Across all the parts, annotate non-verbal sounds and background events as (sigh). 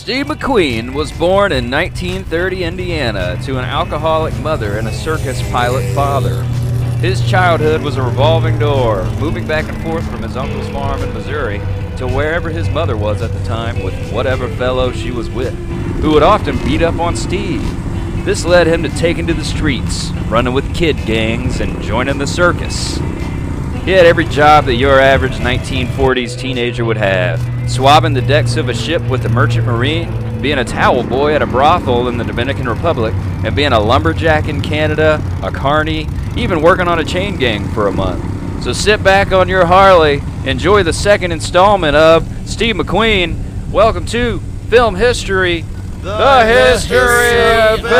Steve McQueen was born in 1930 Indiana to an alcoholic mother and a circus pilot father. His childhood was a revolving door, moving back and forth from his uncle's farm in Missouri to wherever his mother was at the time with whatever fellow she was with, who would often beat up on Steve. This led him to taking to the streets, running with kid gangs, and joining the circus. He had every job that your average 1940s teenager would have swabbing the decks of a ship with the merchant marine, being a towel boy at a brothel in the Dominican Republic, and being a lumberjack in Canada, a carny, even working on a chain gang for a month. So sit back on your Harley, enjoy the second installment of Steve McQueen. Welcome to Film History, the, history, of film.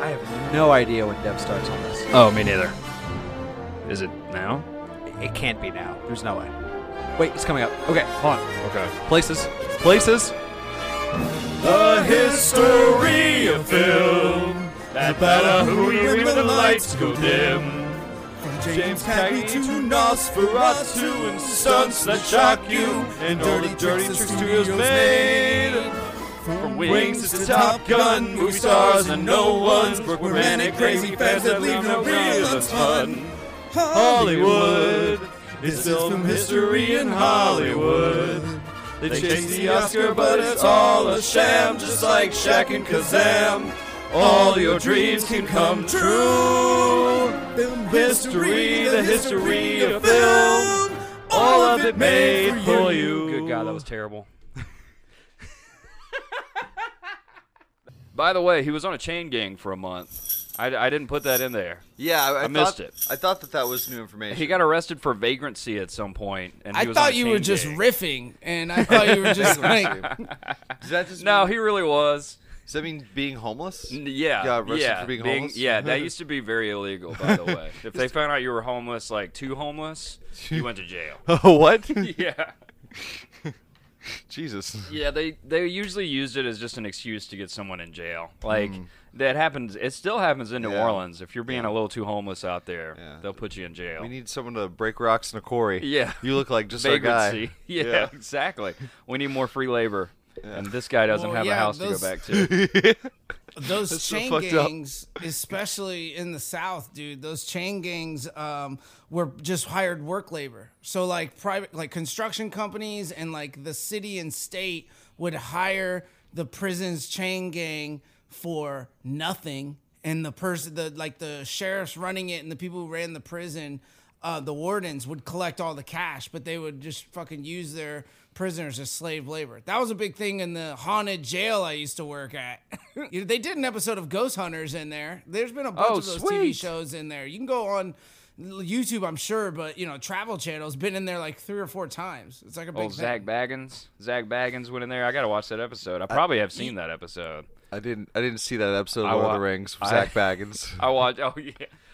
I have no idea when Dev starts on. Oh, me neither. Is it now? It can't be now. There's no way. Wait, it's coming up. Okay, hold on. Okay. Places. Places. The history of film. That better hurry when the lights go dim. From James Cagney to Nosferatu and stunts that shock you and dirty, dirty tricks studios made. From wings to Top Gun, movie stars and no ones, romantic crazy fans that leave no real fun. Hollywood is film history in Hollywood. They chase the Oscar, but it's all a sham, just like Shaq and Kazaam. All your dreams can come true. Film history, the history of film. All of it made for you. Good God, that was terrible. By the way, he was on a chain gang for a month. I, I didn't put that in there. Yeah, I, I, I missed it. I thought that that was new information. He got arrested for vagrancy at some point, and he I was on thought a you chain were just gang. riffing, and I (laughs) thought you were just like, Does that just No, mean, he really was. does that mean being homeless? N- Yeah, Got arrested yeah, for being homeless? Yeah, that (laughs) used to be very illegal. By the way, (laughs) if they found out you were homeless, like too homeless, you went to jail. Oh, what? yeah, (laughs) Jesus. yeah. They they usually used it as just an excuse to get someone in jail. Like that happens. It still happens in New Mm. Yeah. Orleans. If you're being Yeah. a little too homeless out there, Yeah. they'll put you in jail. We need someone to break rocks in a quarry. Yeah. You look like just our guy. (laughs) Yeah, Yeah. (laughs) exactly. We need more free labor. And this guy doesn't Well, have a house those- to go back to. those That's so chain up. gangs, especially in the South, dude. Those chain gangs um, were just hired work labor. So like private, like construction companies and like the city and state would hire the prison's chain gang for nothing, and the person, the like the sheriffs running it and the people who ran the prison. Uh, the wardens would collect all the cash, but they would just fucking use their prisoners as slave labor. That was a big thing in the haunted jail I used to work at. (laughs) They did an episode of Ghost Hunters in there. There's been a bunch Oh, of those sweet. TV shows in there. You can go on YouTube, I'm sure, but you know, Travel Channel's been in there like three or four times. It's like a big Old. Zach Baggins. Zach Baggins went in there. I gotta watch that episode. I probably have seen that episode. I didn't. I didn't see that episode I of Lord wa- of the Rings. I- Zach (laughs) Baggins. I watch. Oh yeah,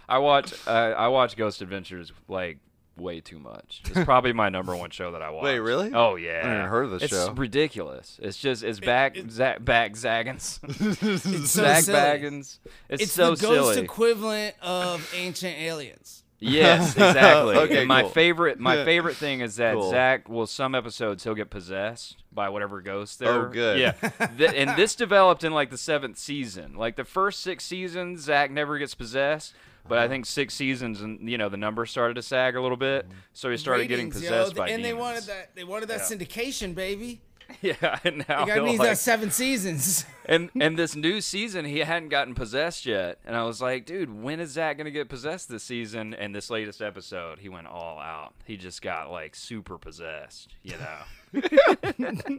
I watch. Uh, I watch Ghost Adventures like way too much. It's (laughs) probably my number one show that I watch. Wait, really? Oh yeah. I never heard of this it's show. ridiculous. It's just it's back Zach back Zaggins. (laughs) It's so Zach silly. Baggins. It's, It's so the ghost silly. equivalent of ancient aliens. Yes, (laughs) exactly. Okay, and my cool. favorite, my Yeah. favorite thing is that Cool. Zach will some episodes he'll get possessed by whatever ghost there. Oh, good. Yeah, (laughs) Th- and this developed in like the seventh season. Like the first six seasons, Zach never gets possessed. But I uh-huh. think six seasons, and you know the numbers started to sag a little bit, so he started getting Ratings, yo, possessed by and they wanted that. They wanted that syndication, baby. (laughs) Yeah, and now he'll, needs like- that seven seasons. (laughs) and and this new season he hadn't gotten possessed yet. And i was like dude when is zach gonna get possessed this season? And this latest episode he went all out. He just got like super possessed you know? (laughs)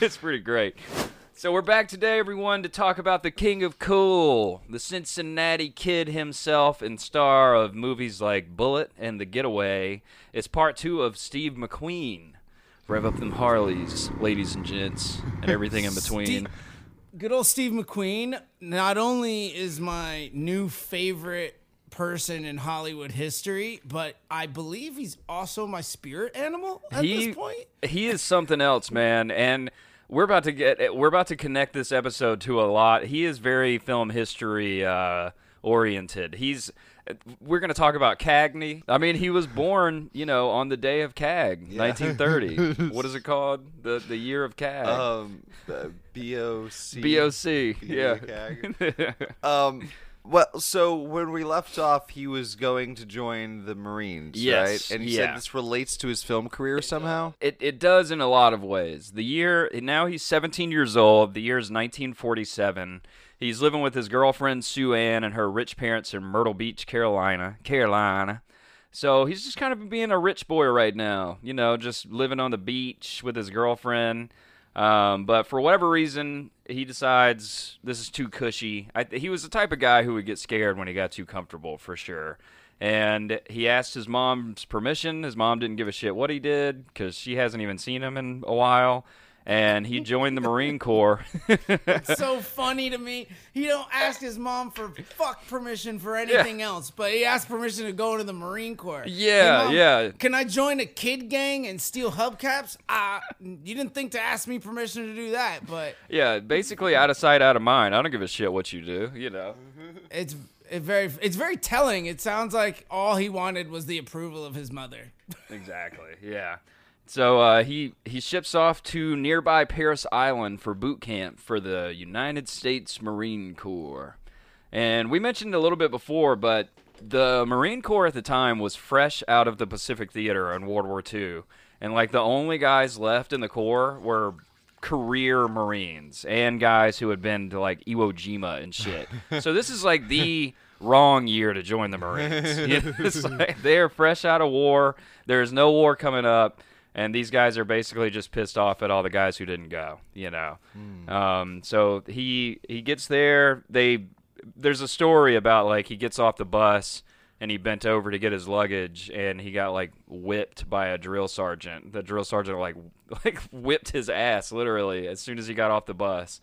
It's pretty great. So we're back today everyone to talk about the king of cool the cincinnati kid himself and star of movies like Bullitt and the getaway. It's part two of steve mcqueen Rev up them Harleys, ladies and gents, and (laughs) everything in between. Steve- Good old Steve McQueen. Not only is my new favorite person in Hollywood history, but I believe he's also my spirit animal at he, this point. He is something else, man. And we're about to get we're about to connect this episode to a lot. He is very film history uh, oriented. He's we're going to talk about Cagney. I mean, he was born, you know, on the day of CAG, 1930. (laughs) what is it called? The the year of CAG. Um, uh, BOC. BOC. Yeah. Um, well, so when we left off, he was going to join the Marines, Yes, right? And he yeah. said this relates to his film career somehow. It, it does in a lot of ways. The year now he's 17 years old. The year is 1947. He's living with his girlfriend Sue Ann and her rich parents in Myrtle Beach, Carolina. Carolina. So he's just kind of being a rich boy right now. You know, just living on the beach with his girlfriend. Um, but for whatever reason, he decides this is too cushy. I, he was the type of guy who would get scared when he got too comfortable, for sure. And he asked his mom's permission. His mom didn't give a shit what he did because she hasn't even seen him in a while. And he joined the Marine Corps. (laughs) It's so (laughs) funny to me. He don't ask his mom for fuck permission for anything else, but he asked permission to go into the Marine Corps. Yeah, Hey, Mom, yeah. Can I join a kid gang and steal hubcaps? Uh, you didn't think to ask me permission to do that, but yeah, basically out of sight, out of mind. I don't give a shit what you do, you know. it's it very it's very telling. It sounds like all he wanted was the approval of his mother. Exactly. Yeah. So uh, he he ships off to nearby Parris Island for boot camp for the United States Marine Corps. And we mentioned a little bit before, but the Marine Corps at the time was fresh out of the Pacific Theater in World War II, and like the only guys left in the Corps were career Marines and guys who had been to like Iwo Jima and shit. (laughs) so this is like the wrong year to join the Marines. (laughs) (laughs) Like they're fresh out of war. There's no war coming up. And these guys are basically just pissed off at all the guys who didn't go, you know. Um, so he he gets there. They there's a story about like he gets off the bus and he bent over to get his luggage and he got like whipped by a drill sergeant. The drill sergeant like (laughs) like whipped his ass literally as soon as he got off the bus.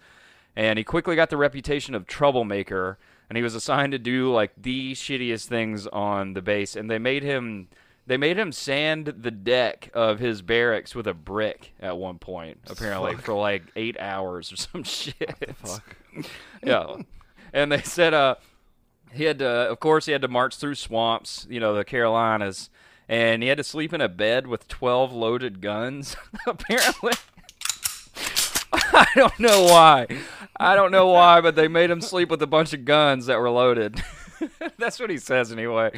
And he quickly got the reputation of troublemaker and he was assigned to do like the shittiest things on the base and they made him they made him sand the deck of his barracks with a brick at one point, apparently, for like eight hours or (laughs) some shit. fuck? (laughs) yeah. And they said uh he had to of course he had to march through swamps, you know, the Carolinas, and he had to sleep in a bed with twelve loaded guns, (laughs) apparently. I don't know why. I don't know why, but they made him sleep with a bunch of guns that were loaded. That's what he says anyway.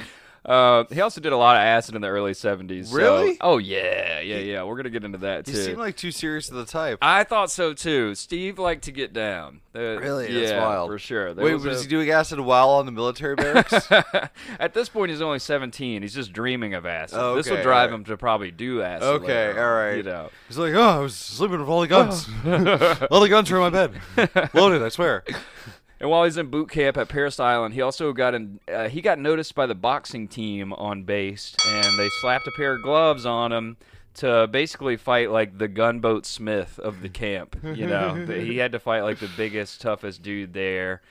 Uh, he also did a lot of acid in the early 70s. so- Really? oh, yeah. Yeah, yeah. We're going to get into that, too. He seemed like too serious of the type. I thought so, too. Steve liked to get down. Uh, Really? Yeah, That's wild. for sure. There Wait, was was a- he doing acid while on the military barracks? (laughs) At this point, he's only 17. He's just dreaming of acid. Oh, This will drive alright. him to probably do acid. Okay, later alright. You know. He's like, oh, I was sleeping with all the guns. (laughs) all the guns are in my bed, (laughs) loaded. I swear. And while he's in boot camp at Parris Island, he also got in. Uh, he got noticed by the boxing team on base, and they slapped a pair of gloves on him to basically fight like the gunboat Smith of the camp. You know, (laughs) he had to fight like the biggest, toughest dude there.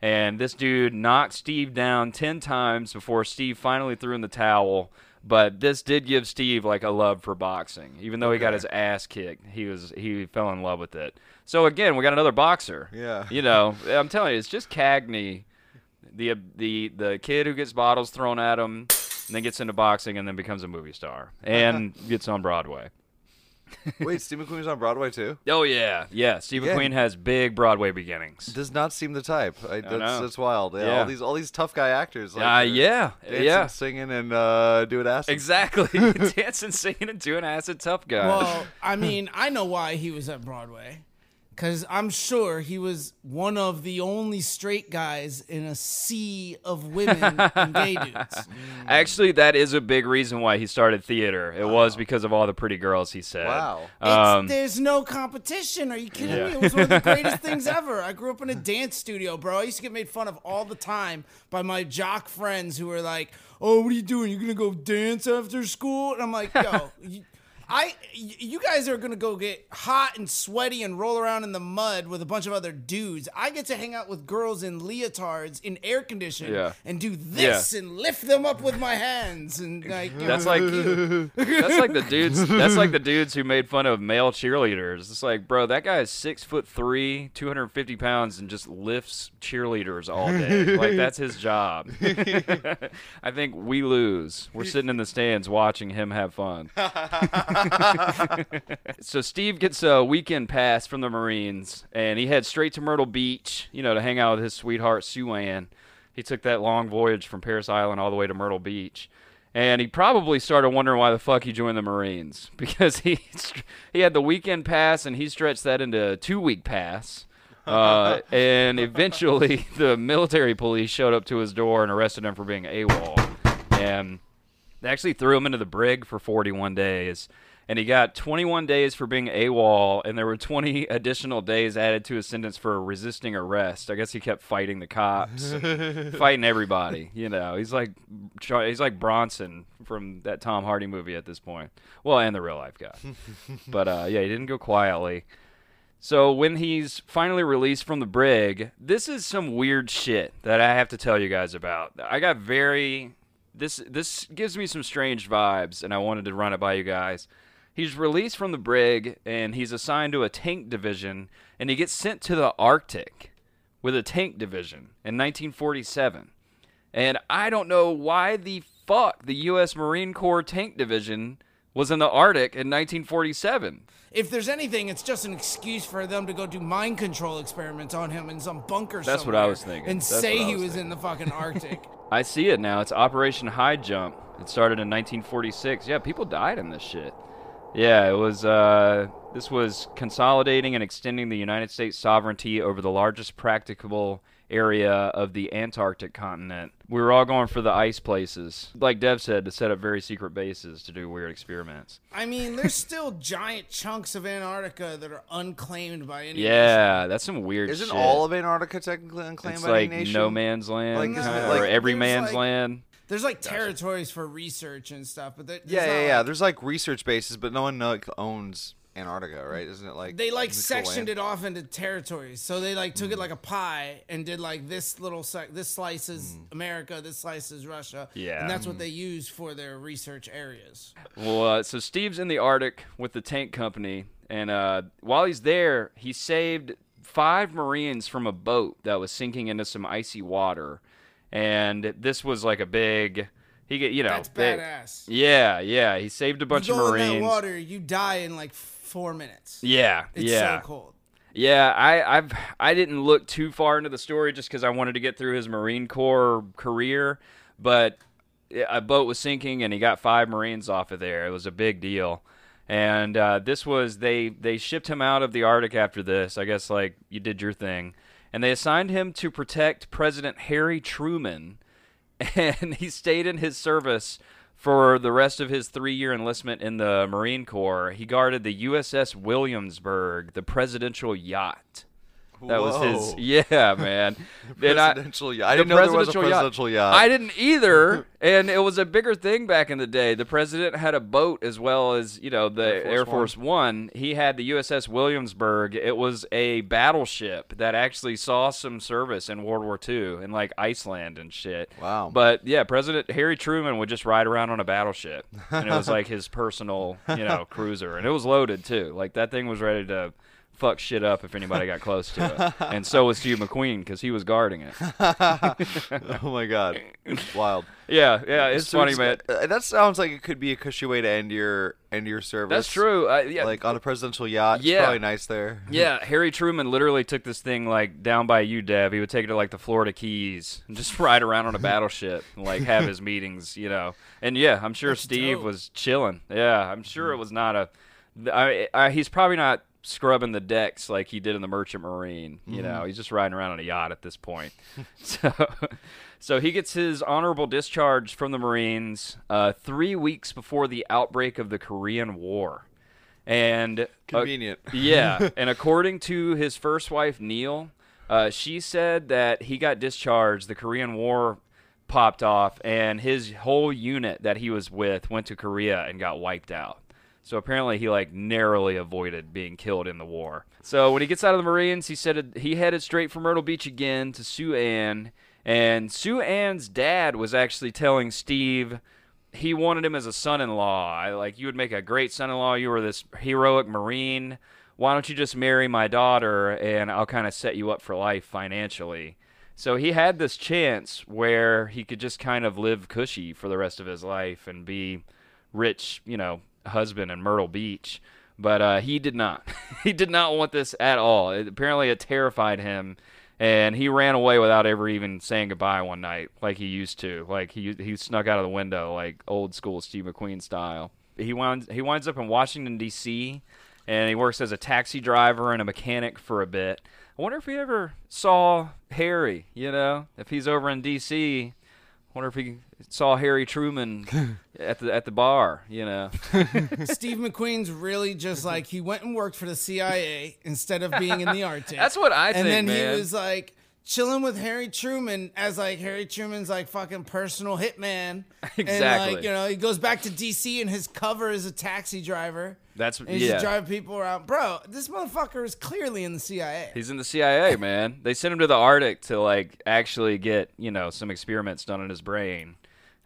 And this dude knocked Steve down ten times before Steve finally threw in the towel. But this did give Steve like a love for boxing, even though he got his ass kicked. He was he fell in love with it. So again, we got another boxer. Yeah. You know, I'm telling you, it's just Cagney, the the the kid who gets bottles thrown at him, and then gets into boxing, and then becomes a movie star and (laughs) gets on Broadway. Wait, Steve McQueen was on Broadway too. (laughs) Oh yeah, yeah. Steve Yeah. McQueen has big Broadway beginnings. Does not seem the type. I, that's, know. that's wild. Yeah, Yeah. all these all these tough guy actors. Like, Uh, yeah, dancing, yeah. singing, and uh, doing acid. Exactly. (laughs) Dancing, singing, and doing acid tough guy. Well, I mean, I know why he was at Broadway. Because I'm sure he was one of the only straight guys in a sea of women (laughs) and gay dudes. Actually, that is a big reason why he started theater. It was because of all the pretty girls he said. Wow. It's, Um, there's no competition. Are you kidding Yeah. me? It was one of the greatest (laughs) things ever. I grew up in a dance studio, bro. I used to get made fun of all the time by my jock friends who were like, "Oh, what are you doing? You're gonna go dance after school?" And I'm like, "Yo." (laughs) You, I, y- you guys are gonna go get hot and sweaty and roll around in the mud with a bunch of other dudes. I get to hang out with girls in leotards in air conditioning Yeah. and do this and lift them up with my hands and like. you (laughs) That's know, like you. that's like the dudes. That's like the dudes who made fun of male cheerleaders. It's like, bro, that guy is six foot three, two hundred fifty pounds, and just lifts cheerleaders all day. like that's his job. (laughs) (laughs) I think we lose. We're sitting in the stands watching him have fun. (laughs) so Steve gets a weekend pass from the Marines, and he heads straight to Myrtle Beach, you know, to hang out with his sweetheart Sue Ann. He took that long voyage from Parris Island all the way to Myrtle Beach. And he probably started wondering why the fuck he joined the Marines (laughs) because he he had the weekend pass and he stretched that into a two week pass. Uh, (laughs) and eventually, the military police showed up to his door and arrested him for being AWOL. And they actually threw him into the brig for 41 days. And he got 21 days for being AWOL, and there were 20 (laughs) additional days added to his sentence for resisting arrest. I guess he kept fighting the cops, (laughs) fighting everybody. You know, he's like he's like Bronson from that Tom Hardy movie at this point. Well, and the real life guy. (laughs) but uh, yeah, he didn't go quietly. So when he's finally released from the brig, this is some weird shit that I have to tell you guys about. I got very this this gives me some strange vibes and I wanted to run it by you guys. He's released from the brig and he's assigned to a tank division and he gets sent to the Arctic with a tank division in 1947. And I don't know why the fuck the US Marine Corps tank division was in the Arctic in 1947. If there's anything, it's just an excuse for them to go do mind control experiments on him in some bunker. That's what I was thinking. And That's say I he was was in the fucking Arctic. (laughs) I see it now. It's Operation High Jump. It started in 1946. Yeah, people died in this shit. Yeah, it was. Uh, this was consolidating and extending the United States sovereignty over the largest practicable area of the Antarctic continent. We were all going for the ice places, like Dev said, to set up very secret bases to do weird experiments. I mean, there's still giant chunks of Antarctica that are unclaimed by any. Yeah, that's some weird Isn't shit. all of Antarctica technically unclaimed it's by like any nation? no man's land, Like, isn't kinda, like- or every man's like- land. There's like territories for research and stuff, but there- there's Yeah, not, yeah, yeah. There's like research bases, but no one like owns Antarctica, right? Isn't it like they like sectioned land? it off into territories. So they like took it like a pie and did like this little sec- this slice is America, this slice is Russia. Yeah. and that's what they use for their research areas. Well, uh, so Steve's in the Arctic with the tank company, and uh, while he's there, he saved five Marines from a boat that was sinking into some icy water, and this was like a big. He get you know That's badass. Yeah, yeah. He saved a bunch you of go Marines. in that water, you die in like four minutes. Yeah, It's yeah. so cold. Yeah, I I've I didn't look too far into the story just because I wanted to get through his Marine Corps career, but a boat was sinking and he got five Marines off of there. It was a big deal, and uh, this was they they shipped him out of the Arctic after this. I guess like you did your thing, and they assigned him to protect President Harry Truman, (laughs) and he stayed in his service for the rest of his three year enlistment in the Marine Corps. He guarded the USS Williamsburg, the presidential yacht. That was his, (laughs) yeah, man. (laughs) And I- Presidential yacht. I didn't know there was a presidential presidential yacht. I didn't either, (laughs) and it was a bigger thing back in the day. The president had a boat as well as you know the Air Force Air Force, One. He had the USS Williamsburg. It was a battleship that actually saw some service in World War II in like Iceland and shit. Wow. But yeah, President Harry Truman would just ride around on a battleship, and it was like his personal, you know, cruiser, and it was loaded too. Like that thing was ready to. Fuck shit up if anybody got close to it, (laughs) and so was Steve McQueen because he was guarding it. (laughs) oh my god, wild. Yeah, yeah, it's So funny, it's- man. uh, that sounds like it could be a cushy way to end your end your service. That's true. Uh, yeah, Like on a presidential yacht. It's Yeah. probably nice there. (laughs) yeah. Harry Truman literally took this thing like down by you, Dev. He would take it to like the Florida Keys and just ride around on a battleship and like have his meetings, you know. And yeah, I'm sure That's Steve dope. was chilling. Yeah, I'm sure it was not a. I, I, he's probably not scrubbing the decks like he did in the Merchant Marine. You know, he's just riding around on a yacht at this point. (laughs) so, so he gets his honorable discharge from the Marines uh, three weeks before the outbreak of the Korean War. And uh, Convenient. (laughs) yeah, (laughs) and according to his first wife Neile, uh, she said that he got discharged. The Korean War popped off, and his whole unit that he was with went to Korea and got wiped out. So apparently he like narrowly avoided being killed in the war. So when he gets out of the Marines, he said he headed straight for Myrtle Beach again to Sue Ann, and Sue Ann's dad was actually telling Steve he wanted him as a son-in-law. Like you would make a great son-in-law. You were this heroic Marine. Why don't you just marry my daughter and I'll kind of set you up for life financially. So he had this chance where he could just kind of live cushy for the rest of his life and be rich, you know, husband in Myrtle Beach. But uh, he did not. (laughs) he did not want this at all. It, apparently, it terrified him, and he ran away without ever even saying goodbye one night, like he used to. Like he he snuck out of the window, like old school Steve McQueen style. He winds he winds up in Washington D.C. and he works as a taxi driver and a mechanic for a bit. I wonder if he ever saw Harry. You know, if he's over in D.C. I wonder if he saw Harry Truman (laughs) at the at the bar, you know. (laughs) Steve McQueen's really just like he went and worked for the CIA instead of being in the Arctic. (laughs) That's what I and think, then man. he was like chilling with Harry Truman as like Harry Truman's like fucking personal hitman. And Exactly. like, you know, he goes back to DC and his cover is a taxi driver. That's And he's yeah. just driving people around. Bro, this motherfucker is clearly in the CIA. He's in the CIA, (laughs) man. They sent him to the Arctic to like actually get you know some experiments done in his brain,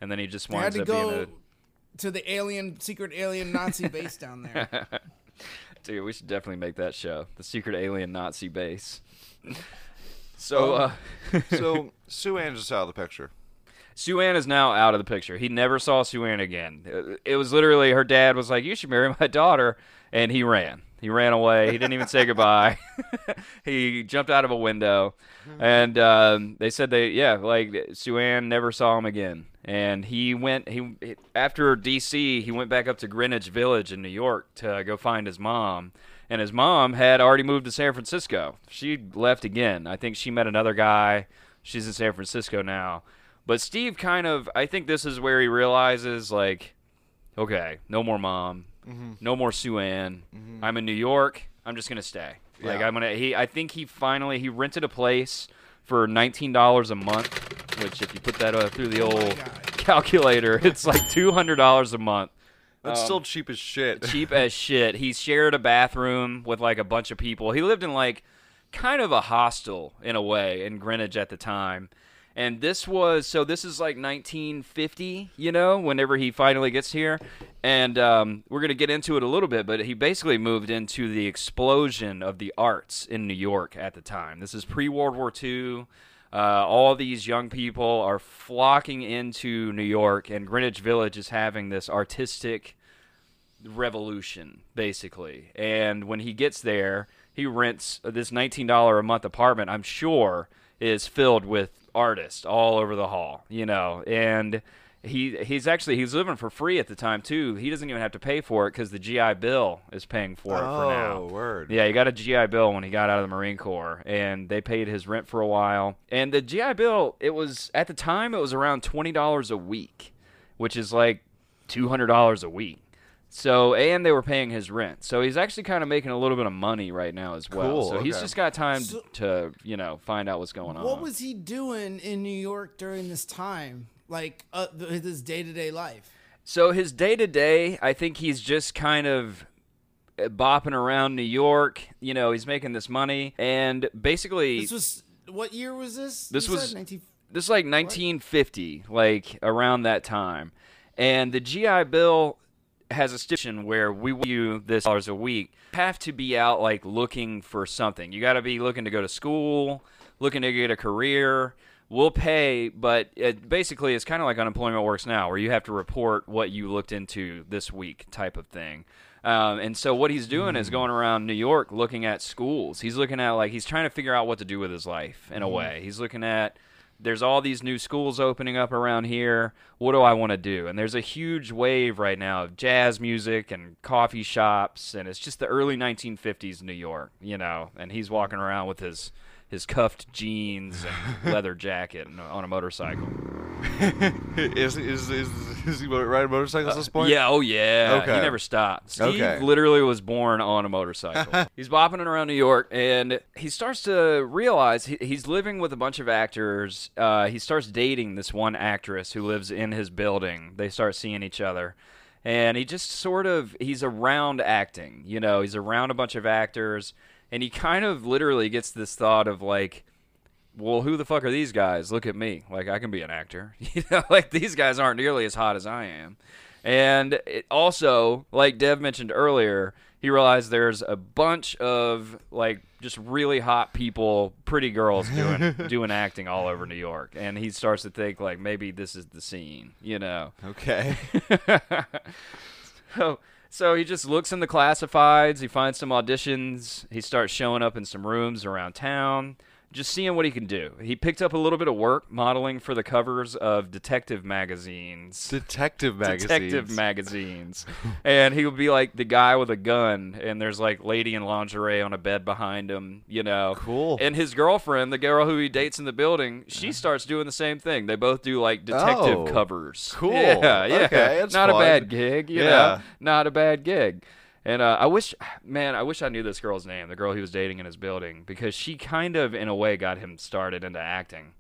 and then he just They had winds to up being go a to the alien secret alien Nazi base down there. (laughs) dude. We should definitely make that show, the secret alien Nazi base. (laughs) So uh, so Sue Ann's just out of the picture. Sue Ann is now out of the picture. He never saw Sue Ann again. It- was literally her dad was like, "You should marry my daughter," and he ran. He ran away. He didn't even say goodbye. (laughs) he jumped out of a window, and um, they said they yeah like Sue Ann never saw him again. And he went he after D.C. He went back up to Greenwich Village in New York to go find his mom. And his mom had already moved to San Francisco. She left again. I think she met another guy. She's in San Francisco now. But Steve kind of, I think this is where he realizes, like, okay, no more mom, mm-hmm. no more Sue Ann. Mm-hmm. I'm in New York. I'm just gonna stay. Like, Yeah. I'm gonna. He, I think he finally he rented a place for nineteen dollars a month, which if you put that uh, through the oh old calculator, (laughs) it's like two hundred dollars a month. That's um, still cheap as shit. (laughs) Cheap as shit. He shared a bathroom with like a bunch of people. He lived in like kind of a hostel in a way in Greenwich at the time. And this was so this is like 1950, you know, whenever he finally gets here. And um, we're going to get into it a little bit, but he basically moved into the explosion of the arts in New York at the time. This is pre World War II. Uh, all these young people are flocking into New York, and Greenwich Village is having this artistic revolution, basically. And when he gets there, he rents this $19 a month apartment, I'm sure, is filled with artists all over the hall, you know. And he he's actually he's living for free at the time too. He doesn't even have to pay for it because the GI Bill is paying for it for oh, now. Oh, word. Yeah, he got a GI Bill when he got out of the Marine Corps, and they paid his rent for a while. And the GI Bill, it was at the time it was around twenty dollars a week, which is like two hundred dollars a week. So and they were paying his rent, so he's actually kind of making a little bit of money right now as well. Cool, so he's just got time So- to you know find out what's going on. What was he doing in New York during this time? Like uh, th- his day to day life. So his day to day, I think he's just kind of uh, bopping around New York. You know, he's making this money, and basically This was what year was this? This You was- said 19 This is like 1950, like around that time. And the GI Bill has a stipulation where we will you this dollars a week have to be out like looking for something. You got to be looking to go to school, looking to get a career. We'll pay, but it basically it's kind of like unemployment works now, where you have to report what you looked into this week, type of thing. Um, and so what he's doing is going around New York looking at schools. He's looking at like he's trying to figure out what to do with his life in a way. He's looking at there's all these new schools opening up around here. What do I want to do? And there's a huge wave right now of jazz music and coffee shops, and it's just the early 1950s New York, you know. And he's walking around with his his cuffed jeans and (laughs) leather jacket and on a motorcycle. (laughs) is, is, is, is he riding motorcycles at this point? Yeah, oh yeah. Okay. He never stopped. Steve Okay. literally was born on a motorcycle. (laughs) he's bopping it around New York, and he starts to realize he, he's living with a bunch of actors. Uh, he starts dating this one actress who lives in his building. They start seeing each other. and he just sort of he's around acting. You know, he's around a bunch of actors, and he kind of literally gets this thought of like. Well, who the fuck are these guys? Look at me. Like I can be an actor. (laughs) You know, like these guys aren't nearly as hot as I am. And it also, like Dev mentioned earlier, he realized there's a bunch of like just really hot people, pretty girls doing (laughs) doing acting all over New York, and he starts to think like maybe this is the scene, you know. Okay. (laughs) So so he just looks in the classifieds, he finds some auditions, he starts showing up in some rooms around town, just seeing what he can do. He picked up a little bit of work modeling for the covers of detective magazines. Detective magazines. Detective magazines. and he would be like the guy with a gun, and there's like lady in lingerie on a bed behind him, you know. Cool. And his girlfriend, the girl who he dates in the building, she uh-huh. starts doing the same thing. They both do like detective Oh. covers. Cool. Yeah, yeah. Okay, Not a bad gig, you Yeah. know. Not a bad gig. And uh, I wish, man, I wish I knew this girl's name, the girl he was dating in his building, because she kind of, in a way, got him started into acting.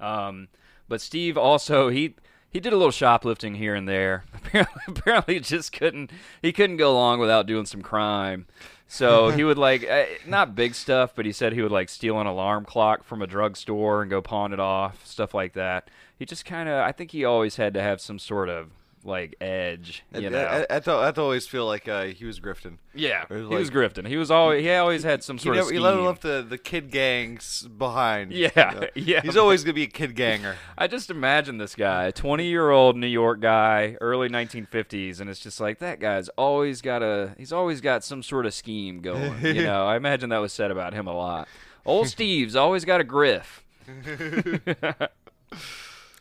Um, but Steve also he he did a little shoplifting here and there. (laughs) Apparently, apparently just couldn't he couldn't go long without doing some crime. So he would like eh, not big stuff, but he said he would like steal an alarm clock from a drugstore and go pawn it off, stuff like that. He just kind of I think he always had to have some sort of like edge, you I, know. I, I, thought, I always feel like uh, he was grifting. yeah, was he was grifting. He was always he always had some He, sort never, of he let scheme. left the, the kid gangs behind. Yeah, you know? (laughs) yeah. He's always gonna be a kid ganger. (laughs) I just imagine this guy, 20 year old New York guy, early 1950s, and it's just like that guy's always got a, he's always got some sort of scheme going. You (laughs) know, I imagine that was said about him a lot. Old Steve's always got a griff.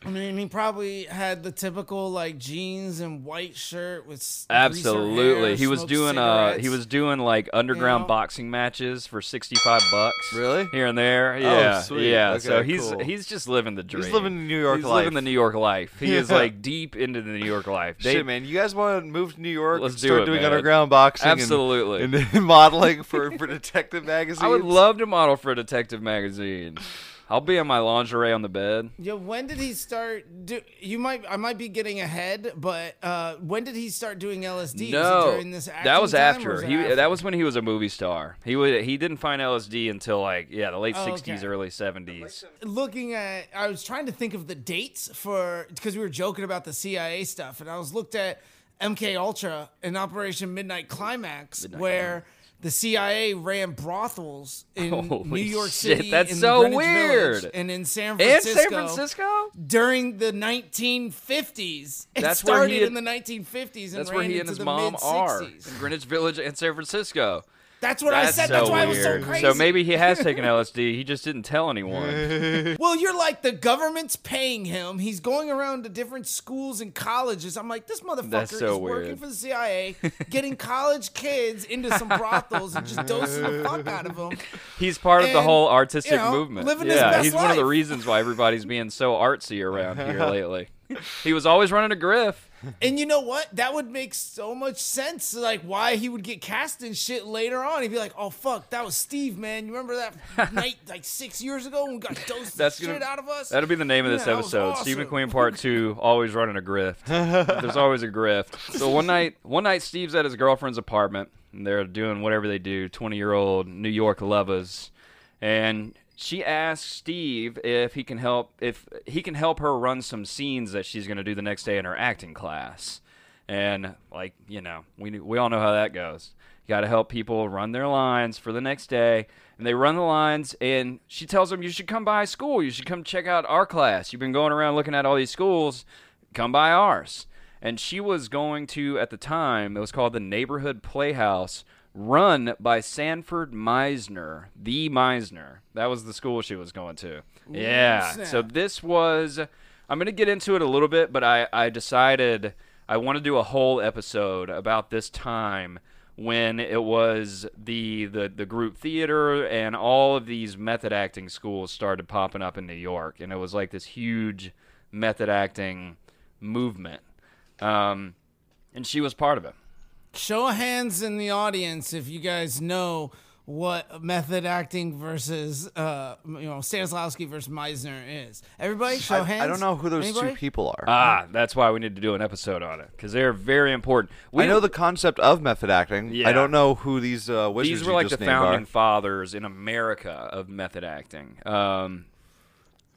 I mean, he probably had the typical like jeans and white shirt with Absolutely, hair, he was doing uh, he was doing like underground know? boxing matches for 65 bucks. Really? Here and there. Yeah, sweet. yeah. Okay, so he's cool. he's just living the dream. He's living the New York life. He's life. living the New York life. He (laughs) is like deep into the New York life. They- Shit, man, you guys want to move to New York? Let's and do start it, doing man. underground boxing. Absolutely. And, then (laughs) modeling for for (laughs) detective magazines. I would love to model for a detective magazine. I'll be in my lingerie on the bed. Yeah, when did he start? Do you might I might be getting ahead, but uh, when did he start doing LSD? Was No, this that was acting time, or after. was it He after? that was when he was a movie star. He would he didn't find LSD until like yeah the late Oh, '60s, okay. early '70s. looking at I was trying to think of the dates for because we were joking about the CIA stuff and I was looked at MK Ultra and Operation Midnight Climax where the CIA ran brothels in (laughs) Holy New York shit, City that's in so Greenwich weird. Village, and in San And Francisco San Francisco. during the 1950s. It That's where started he had- in the 1950s and That's ran where he into and his the mom mid-60s. in Greenwich Village and San Francisco. That's what I said. so That's why it was so weird. So maybe he has taken (laughs) LSD. He just didn't tell anyone. (laughs) Well, you're like the government's paying him. He's going around to different schools and colleges. I'm like, this motherfucker That's so is working for the CIA, getting college kids into some brothels and just dosing the fuck out of them. (laughs) He's part of the whole artistic you know, movement. yeah, he's one of the reasons why everybody's being so artsy around here lately. He was always running a griff. And you know what? That would make so much sense. Like why he would get cast in shit later on. He'd be like, "Oh fuck, that was Steve, man. You remember that (laughs) night like six years ago when we got dosed (laughs) That's the gonna- shit out of us?" That'll be the name of this Yeah, episode. Steve awesome. McQueen Part Two, always running a grift. (laughs) There's always a grift. So one night, one night, Steve's at his girlfriend's apartment, and they're doing whatever they do. Twenty-year-old New York lovers, and she asks Steve if he can help if he can help her run some scenes that she's going to do the next day in her acting class. And like you know, we we all know how that goes. You got to help people run their lines for the next day, and they run the lines. And she tells them, "You should come by school. You should come check out our class. You've been going around looking at all these schools. Come by ours." And she was going to at the time. It was called the Neighborhood Playhouse, run by Sanford Meisner, the Meisner. That was the school she was going to. yeah. So this was. I'm going to get into it a little bit, but I, I decided I want to do a whole episode about this time when it was the, the, the group theater and all of these method acting schools started popping up in New York. And it was like this huge method acting movement. Um, and she was part of it. Show of hands in the audience if you guys know what method acting versus uh you know Stanislavski versus Meisner is. Everybody, show I, hands. I don't know who those Anybody? two people are. Ah, that's why we need to do an episode on it because they're very important. We I know the concept of method acting. Yeah. I don't know who these uh, wizards these were you like the just named founding are. fathers in America of method acting. Um,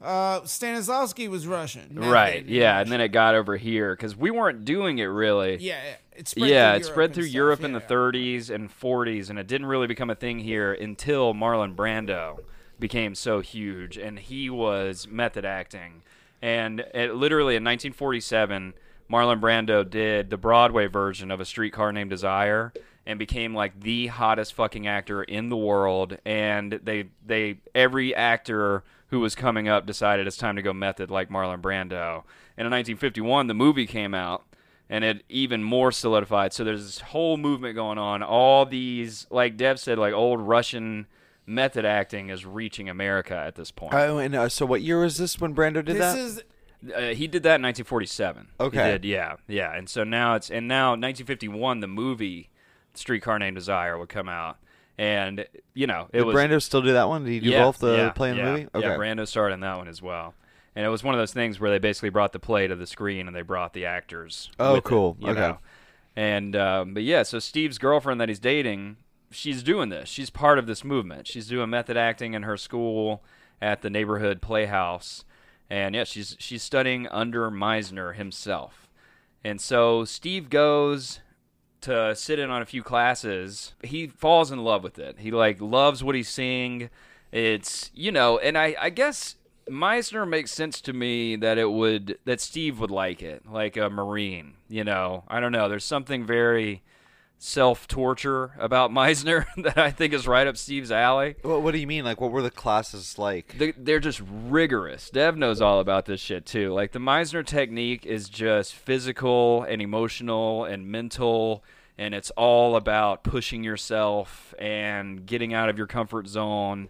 Uh, Stanislavski was Russian. right, yeah, and then it got over here because we weren't doing it really. yeah, yeah, it spread yeah, through it spread through. Europe Yeah, in the yeah. 30s and 40s, and it didn't really become a thing here until Marlon Brando became so huge, and he was method acting. And it, literally in 1947, Marlon Brando did the Broadway version of A Streetcar Named Desire and became like the hottest fucking actor in the world. And they they every actor who was coming up decided it's time to go method like Marlon Brando. And in 1951, the movie came out and it even more solidified. So there's this whole movement going on. All these, like Dev said, like old Russian method acting is reaching America at this point. Oh, and uh, so what year was this when Brando did that? This that? is Uh, he did that in 1947. Okay. He did, yeah, yeah. And so now it's and now 1951, the movie Streetcar Named Desire would come out, and you know it did was Brando still do that one? Did he do yeah, both the yeah, play and yeah, the movie? Okay. Yeah, Brando starred in that one as well. And it was one of those things where they basically brought the play to the screen and they brought the actors. Oh, it, cool. you Okay. know? And um, but yeah, so Steve's girlfriend that he's dating, she's doing this. She's part of this movement. She's doing method acting in her school at the neighborhood playhouse, and yeah, she's she's studying under Meisner himself. And so Steve goes to sit in on a few classes. He falls in love with it. He like loves what he's seeing. It's you know, and I I guess Meisner makes sense to me that it would that Steve would like it, like a Marine. You know, I don't know. There's something very self torture about (laughs) Meisner that I think is right up Steve's alley. What, what do you mean? Like, what were the classes like? They- They're just rigorous. Dev knows all about this shit too. Like the Meisner technique is just physical and emotional and mental, and it's all about pushing yourself and getting out of your comfort zone.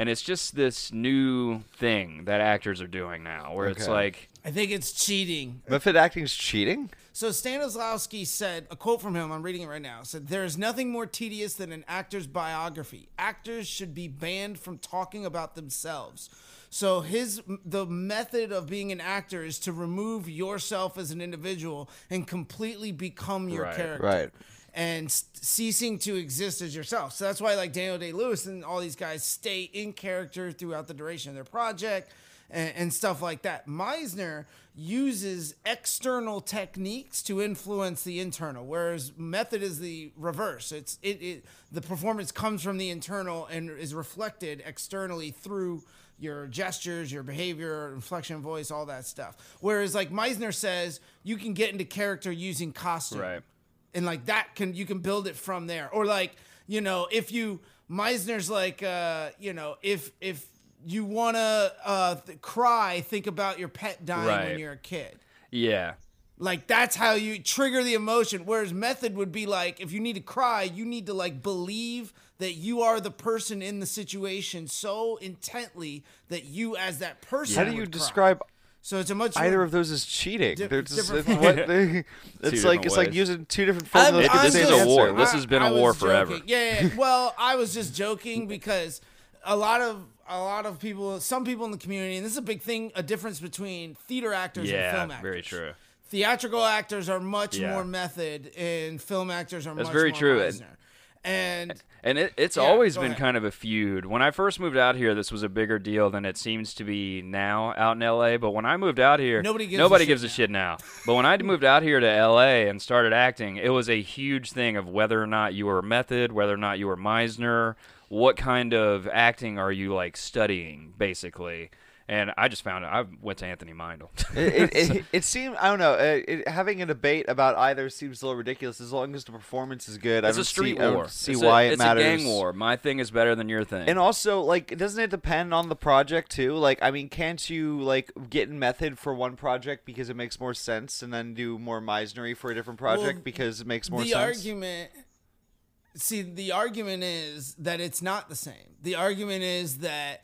And it's just this new thing that actors are doing now, where it's Okay. like, I think it's cheating. Method acting's cheating? So Stanislavski said a quote from him. I'm reading it right now. Said there is nothing more tedious than an actor's biography. Actors should be banned from talking about themselves. So his the method of being an actor is to remove yourself as an individual and completely become your Right. character. Right. And ceasing to exist as yourself. So that's why like Daniel Day Lewis and all these guys stay in character throughout the duration of their project and, and stuff like that. Meisner uses external techniques to influence the internal, whereas method is the reverse. It's it, it the performance comes from the internal and is reflected externally through your gestures, your behavior, inflection, voice, all that stuff. Whereas like Meisner says, you can get into character using costume right. And like that can you can build it from there. Or like you know if you meisner's like uh you know if if you want to uh th- cry think about your pet dying when you're a kid. Yeah, like that's how you trigger the emotion. Whereas method would be like if you need to cry you need to like believe that you are the person in the situation so intently that you as that person How do you cry. describe so it's a much either of those is cheating? Di- They're just, it's (laughs) what they, (laughs) it's like it's like using two different I'm- formulas. It- for the this is a answer. war. This has been a war forever. Yeah, yeah. (laughs) Well, I was just joking because a lot of a lot of people, some people in the community, and this is a big thing, a difference between theater actors and film actors. very true. Theatrical actors are much Yeah. more method, and film actors are That's much very more true, and- Meisner. And And it, it's Yeah, always been ahead. kind of a feud. When I first moved out here, this was a bigger deal than it seems to be now out in LA. But when I moved out here, Nobody gives a nobody shit a shit now. But when I (laughs) moved out here to LA and started acting, it was a huge thing of whether or not you were method, whether or not you were Meisner, what kind of acting are you like studying, basically. And I just found it. I went to Anthony Meindl. it, it, (laughs) it, it seemed I don't know. It, it, having a debate about either seems a little ridiculous. As long as the performance is good, I it's don't a street see, I don't war. see it's why a, it it's matters. a gang war. My thing is better than your thing. And also, like, doesn't it depend on the project too? Like, I mean, can't you like get in method for one project because it makes more sense, and then do more Meisnery for a different project Well, because it makes more the sense? argument see the argument is that it's not the same the argument is that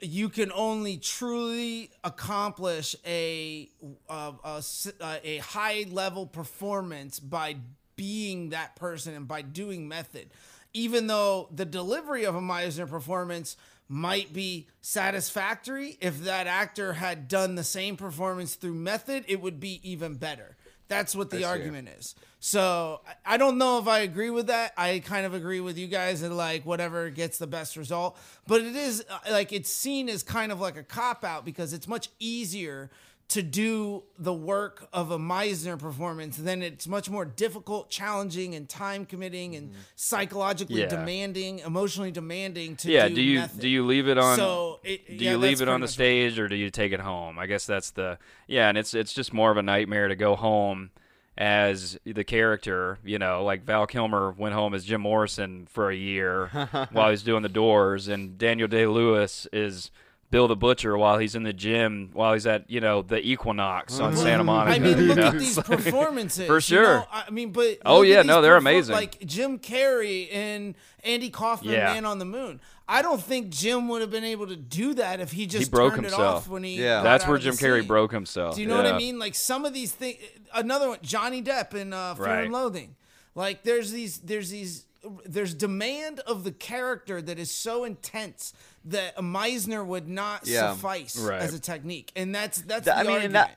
you can only truly accomplish a a high level performance by being that person and by doing method even though the delivery of a Meisner performance might be satisfactory, if that actor had done the same performance through method, it would be even better. That's what the argument is. So I- don't know if I agree with that. I kind of agree with you guys and like whatever gets the best result. But it is uh, like it's seen as kind of like a cop out because it's much easier to do the work of a Meisner performance then it's much more difficult, challenging, and time committing and mm-hmm. psychologically Yeah. demanding, emotionally demanding to Yeah. do. Do you do you leave it on? So it, do yeah, you leave it on the stage or do you take it home? I guess that's the yeah, and it's it's just more of a nightmare to go home as the character. You know, like Val Kilmer went home as Jim Morrison for a year (laughs) while he's doing the Doors, and Daniel Day Lewis is. Bill the Butcher while he's in the gym, while he's at you know the Equinox on Santa Monica. I mean, look know? at these (laughs) performances. For you sure. know? I mean, but Oh, yeah, no, they're perfor- amazing. Like Jim Carrey and Andy Kaufman, Yeah. Man on the Moon. I don't think Jim would have been able to do that if he just broke turned it himself. off when he. Yeah. got That's out where of Jim Carrey scene. broke himself. Do you know what I mean? Like some of these things. Another one, Johnny Depp in uh, Fear Right. and Loathing. Like there's these, there's these, there's demand of the character that is so intense that a Meisner would not Yeah. suffice Right. as a technique, and that's that's Th- the I mean, argument.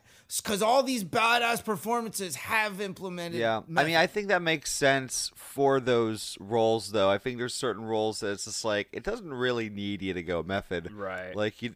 Because all these badass performances have implemented. Yeah, I mean. I think that makes sense for those roles, though. I think there's certain roles that it's just like it doesn't really need you to go method, Right. Like you,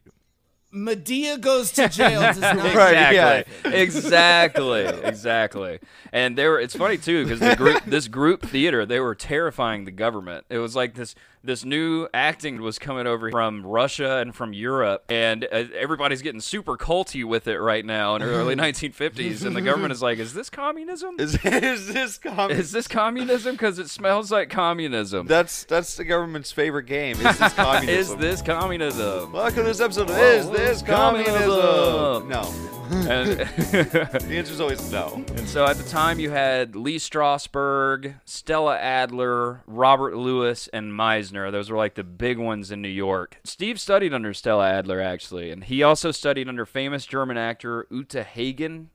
Madea goes to jail. Does (laughs) not Right, yeah. Exactly. exactly. Exactly. And they were. It's funny too because the group, this group theater, they were terrifying the government. It was like this. This new acting was coming over from Russia and from Europe, and uh, everybody's getting super culty with it right now in the (laughs) early 1950s. And the government is like, "Is this communism? is, is this common? Is this communism? Because it smells like communism. that's that's the government's favorite game. Is this (laughs) communism? Is this communism? Welcome to this episode of Is This Communism? communism? No. And- (laughs) The answer's always no. And so at the time, you had Lee Strasberg, Stella Adler, Robert Lewis, and Meisner. Those were like the big ones in New York. Steve studied under Stella Adler, actually, and he also studied under famous German actor Uta Hagen.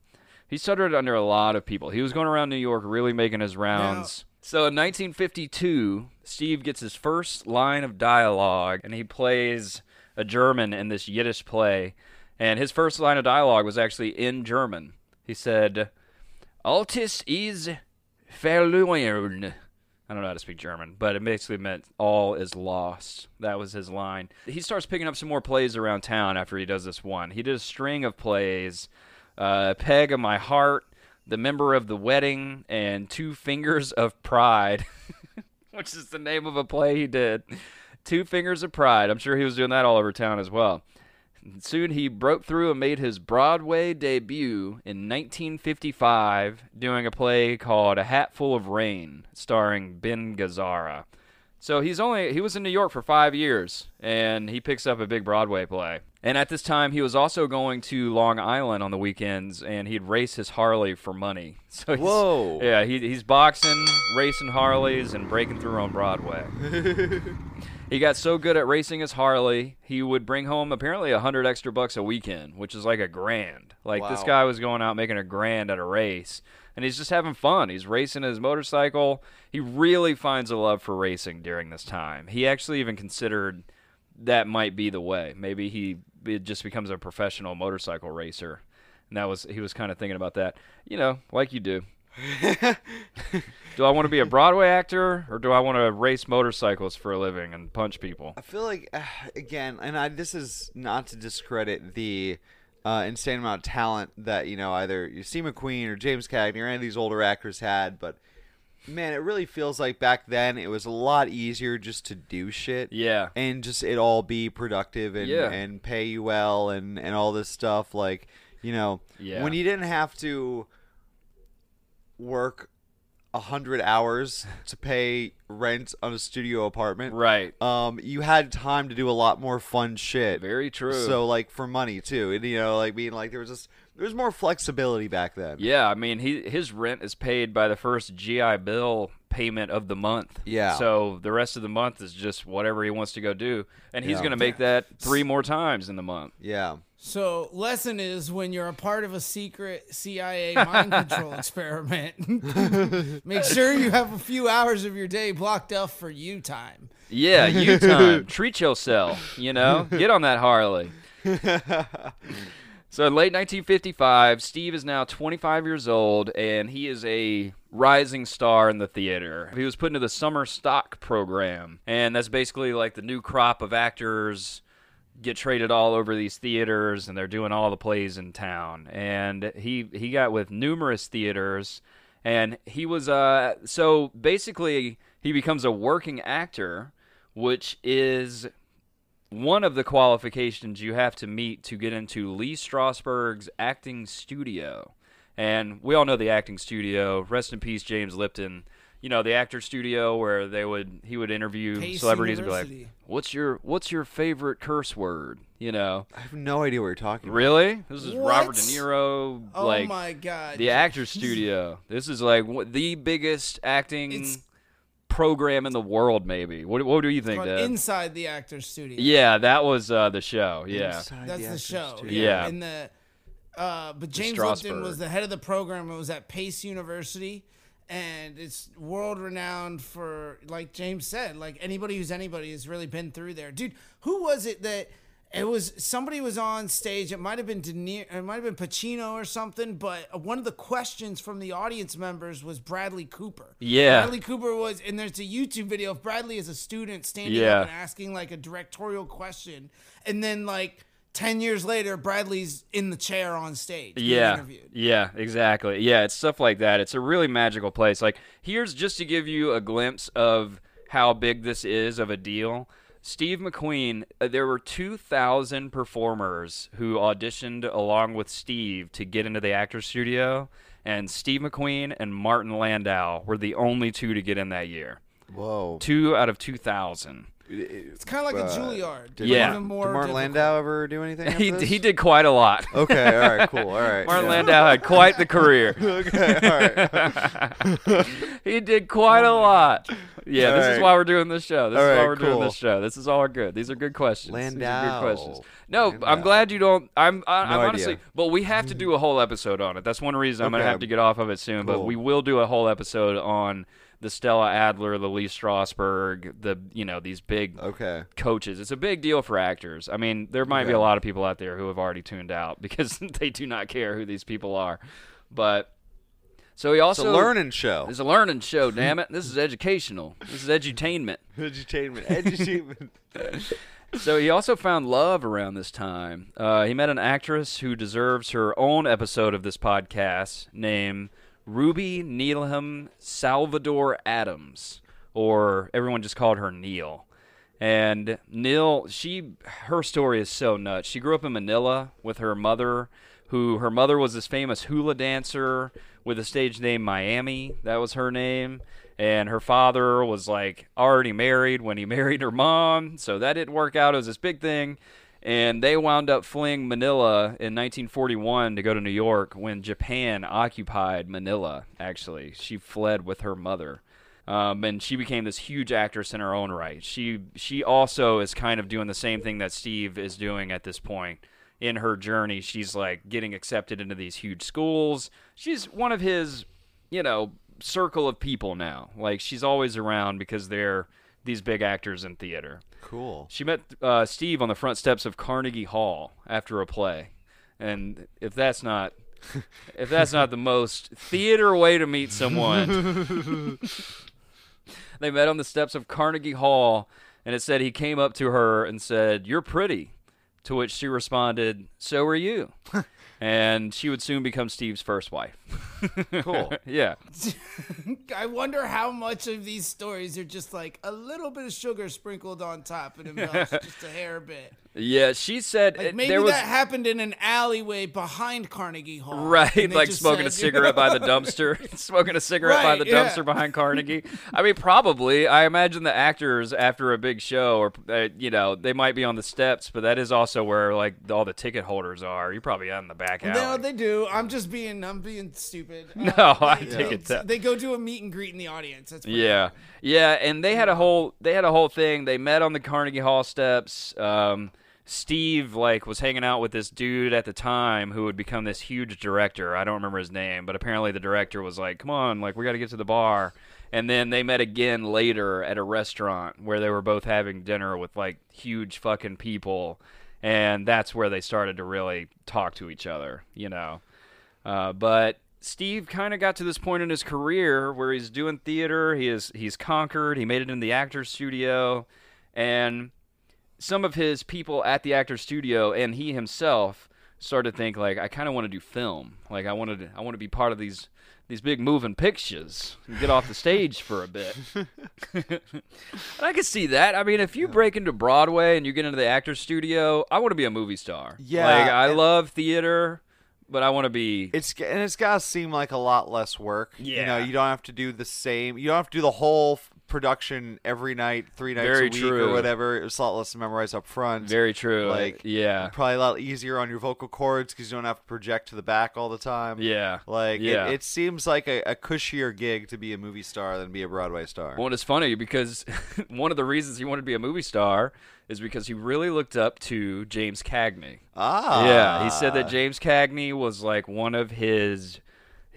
He studied under a lot of people. He was going around New York really making his rounds. So in 1952, Steve gets his first line of dialogue, and he plays a German in this Yiddish play. And his first line of dialogue was actually in German. He said, Altis is verloren. I don't know how to speak German, but it basically meant all is lost. That was his line. He starts picking up some more plays around town after he does this one. He did a string of plays uh, Peg of My Heart, The Member of the Wedding, and Two Fingers of Pride, (laughs) which is the name of a play he did. Two Fingers of Pride. I'm sure he was doing that all over town as well. Soon he broke through and made his Broadway debut in 1955 doing a play called A Hat Full of Rain starring Ben Gazzara. So he's only he was in New York for 5 years and he picks up a big Broadway play. And at this time he was also going to Long Island on the weekends and he'd race his Harley for money. (laughs) So Whoa. Yeah, he, he's boxing, racing Harleys and breaking through on Broadway. (laughs) He got so good at racing his Harley, he would bring home apparently a hundred extra bucks a weekend, which is like a grand. Like this guy was going out making a grand at a race, and he's just having fun. He's racing his motorcycle. He really finds a love for racing during this time. He actually even considered that might be the way. Maybe he it just becomes a professional motorcycle racer, and that was he was kind of thinking about that. You know, like you do. (laughs) do I want to be a Broadway actor or do I want to race motorcycles for a living and punch people? I feel like uh, (sighs) again, and I, this is not to discredit the uh, insane amount of talent that you know either Steve McQueen or James Cagney or any of these older actors had, but man, it really feels like back then it was a lot easier just to do shit. Yeah. and just it all be productive and Yeah. and pay you well and and all this stuff like you know Yeah. when you didn't have to work a hundred hours to pay rent on a studio apartment Right. um you had time to do a lot more fun shit Very true. so like for money too and you know like being like there was just there was more flexibility back then Yeah, I mean, he his rent is paid by the first GI Bill payment of the month. Yeah. So the rest of the month is just whatever he wants to go do, and he's Yeah. going to make that three more times in the month. Yeah. So, lesson is when you're a part of a secret CIA mind control (laughs) experiment, (laughs) make sure you have a few hours of your day blocked off for you time. Yeah, you time. (laughs) Treat yourself, you know? Get on that Harley. so in late 1955, Steve is now 25 years old and he is a rising star in the theater. He was put into the summer stock program, and that's basically like the new crop of actors get traded all over these theaters and they're doing all the plays in town. And he he got with numerous theaters and he was uh so basically he becomes a working actor which is one of the qualifications you have to meet to get into Lee Strasberg's acting studio. And we all know the acting studio. Rest in peace, James Lipton. You know the actor studio where they would he would interview Pace celebrities and be like, University. "What's your What's your favorite curse word?" You know, I have no idea what you're talking about. really? This is Robert What? De Niro, Oh like my god. the actor studio. This is like what, the biggest acting It's- program in the world. Maybe. What What do you think? Called Dad? inside the actor's studio. yeah, that was uh, the show. Yeah. Inside That's the, actor's show. studio. Yeah. And the uh, but James Lipton was the head of the program. It was at Pace University, and it's world renowned for like James said, like anybody who's anybody has really been through there. Dude, who was it that? It was somebody was on stage. It might have been De Niro, it might have been Pacino or something. But one of the questions from the audience members was Bradley Cooper. Yeah. Bradley Cooper was, and there's a YouTube video of Bradley as a student standing Yeah. up and asking like a directorial question, and then like ten years later, Bradley's in the chair on stage. being Yeah. interviewed. Yeah, exactly. Yeah, it's stuff like that. It's a really magical place. Like, here's just to give you a glimpse of how big this is of a deal. Steve McQueen, uh, there were 2,000 performers who auditioned along with Steve to get into the actor's studio, and Steve McQueen and Martin Landau were the only two to get in that year. Whoa. Two out of 2,000. It's kind of like a Uh, Juilliard. Did, Yeah. Even more did Martin difficult. Landau ever do anything? After He, this? he did quite a lot. (laughs) Okay. All right. Cool. All right. Martin yeah. Landau had quite the career. (laughs) Okay. All right. (laughs) he did quite a lot. Yeah, All this is why we're doing this show. This All is why right, we're doing this show. This is all good. These are good questions. These are Landau. good questions. No, I'm glad you don't. I'm. I, I'm No honestly, idea. but we have to do a whole episode on it. That's one reason I'm gonna have to get off of it soon. But we will do a whole episode on the Stella Adler, the Lee Strasberg, the you know these big Okay. coaches. It's a big deal for actors. I mean, there might be a lot of people out there who have already tuned out (laughs) because they do not care who these people are. But so he It's also a learning show. It's a learning show, damn it. This is educational. This is edutainment. (laughs) Edutainment. Edutainment. (laughs) So he also found love around this time. Uh, he met an actress who deserves her own episode of this podcast named Ruby Neilam Salvador Adams, or everyone just called her Neile. And Neile, she, her story is so nuts. She grew up in Manila with her mother, who her mother was this famous hula dancer with a stage name Miami. That was her name. And her father was like already married when he (laughs) married her mom, so that didn't work out. It was this big thing. And they wound up fleeing Manila in 1941 to go to New York when Japan occupied Manila, actually. She fled with her mother. Um, and she became this huge actress in her own right. She she also is kind of doing the same thing that Steve is doing at this point in her journey. She's like getting accepted into these huge schools. She's one of his, you know, circle of people now. Like she's always around because they're these big actors in theater. Cool. She met uh, Steve on the front steps of Carnegie Hall after a play, and if that's not (laughs) if that's not the most theater way to meet someone, (laughs) they met on the steps of Carnegie Hall, and it said he came up to her and said, "You're pretty," to which she responded, "So are you." (laughs) and she would soon become Steve's first wife. (laughs) Cool. yeah. (laughs) I wonder how much of these stories are just like a little bit of sugar sprinkled on top and embellished (laughs) just a hair bit. Yeah, she said Like it- maybe there was that happened in an alleyway behind Carnegie Hall. Right, like smoking a said, you cigarette by the (laughs) dumpster, (laughs) smoking a cigarette by the yeah. dumpster behind Carnegie. I mean, probably. I imagine the actors after a big show, or uh, you know, they might be on the steps, but that is also where like all the ticket holders are. You're probably out in the back alley. No, they do. I'm just being, I'm being stupid. Uh, (laughs) No, I they- take it they- that- They go do a meet and greet in the audience. That's Yeah, yeah, and they had a whole they had a whole thing. They met on the Carnegie Hall steps. Um, Steve like was hanging out with this dude at the time who would become this huge director. I don't remember his name, but apparently the director was like, "Come on, like we got to get to the bar." And then they met again later at a restaurant where they were both having dinner with like huge fucking people, and that's where they started to really talk to each other, you know. Uh, but Steve kind of got to this point in his career where he's doing theater. He is he's conquered. He made it in the actor's studio, and some of his people at the actor's studio and he himself started to think like I kind of want to do film. Like I wanted to, I want to be part of these these big moving pictures and get off the stage for a bit. (laughs) and I can see that. I mean, if you break into Broadway and you get into the actor's studio, I want to be a movie star. Yeah, like I love theater, but I want to be It's and it's gotta seem like a lot less work. Yeah. you know, you don't have to do the same. You don't have to do the whole f- production every night, three nights Very a week true. or whatever. It's a lot less to memorize up front. very true. like yeah, probably a lot easier on your vocal cords because you don't have to project to the back all the time. yeah, Like yeah. it, it seems like a, a cushier gig to be a movie star than be a Broadway star. Well, it's funny because (laughs) one of the reasons he wanted to be a movie star is because he really looked up to James Cagney. ah, Yeah, he said that James Cagney was like one of his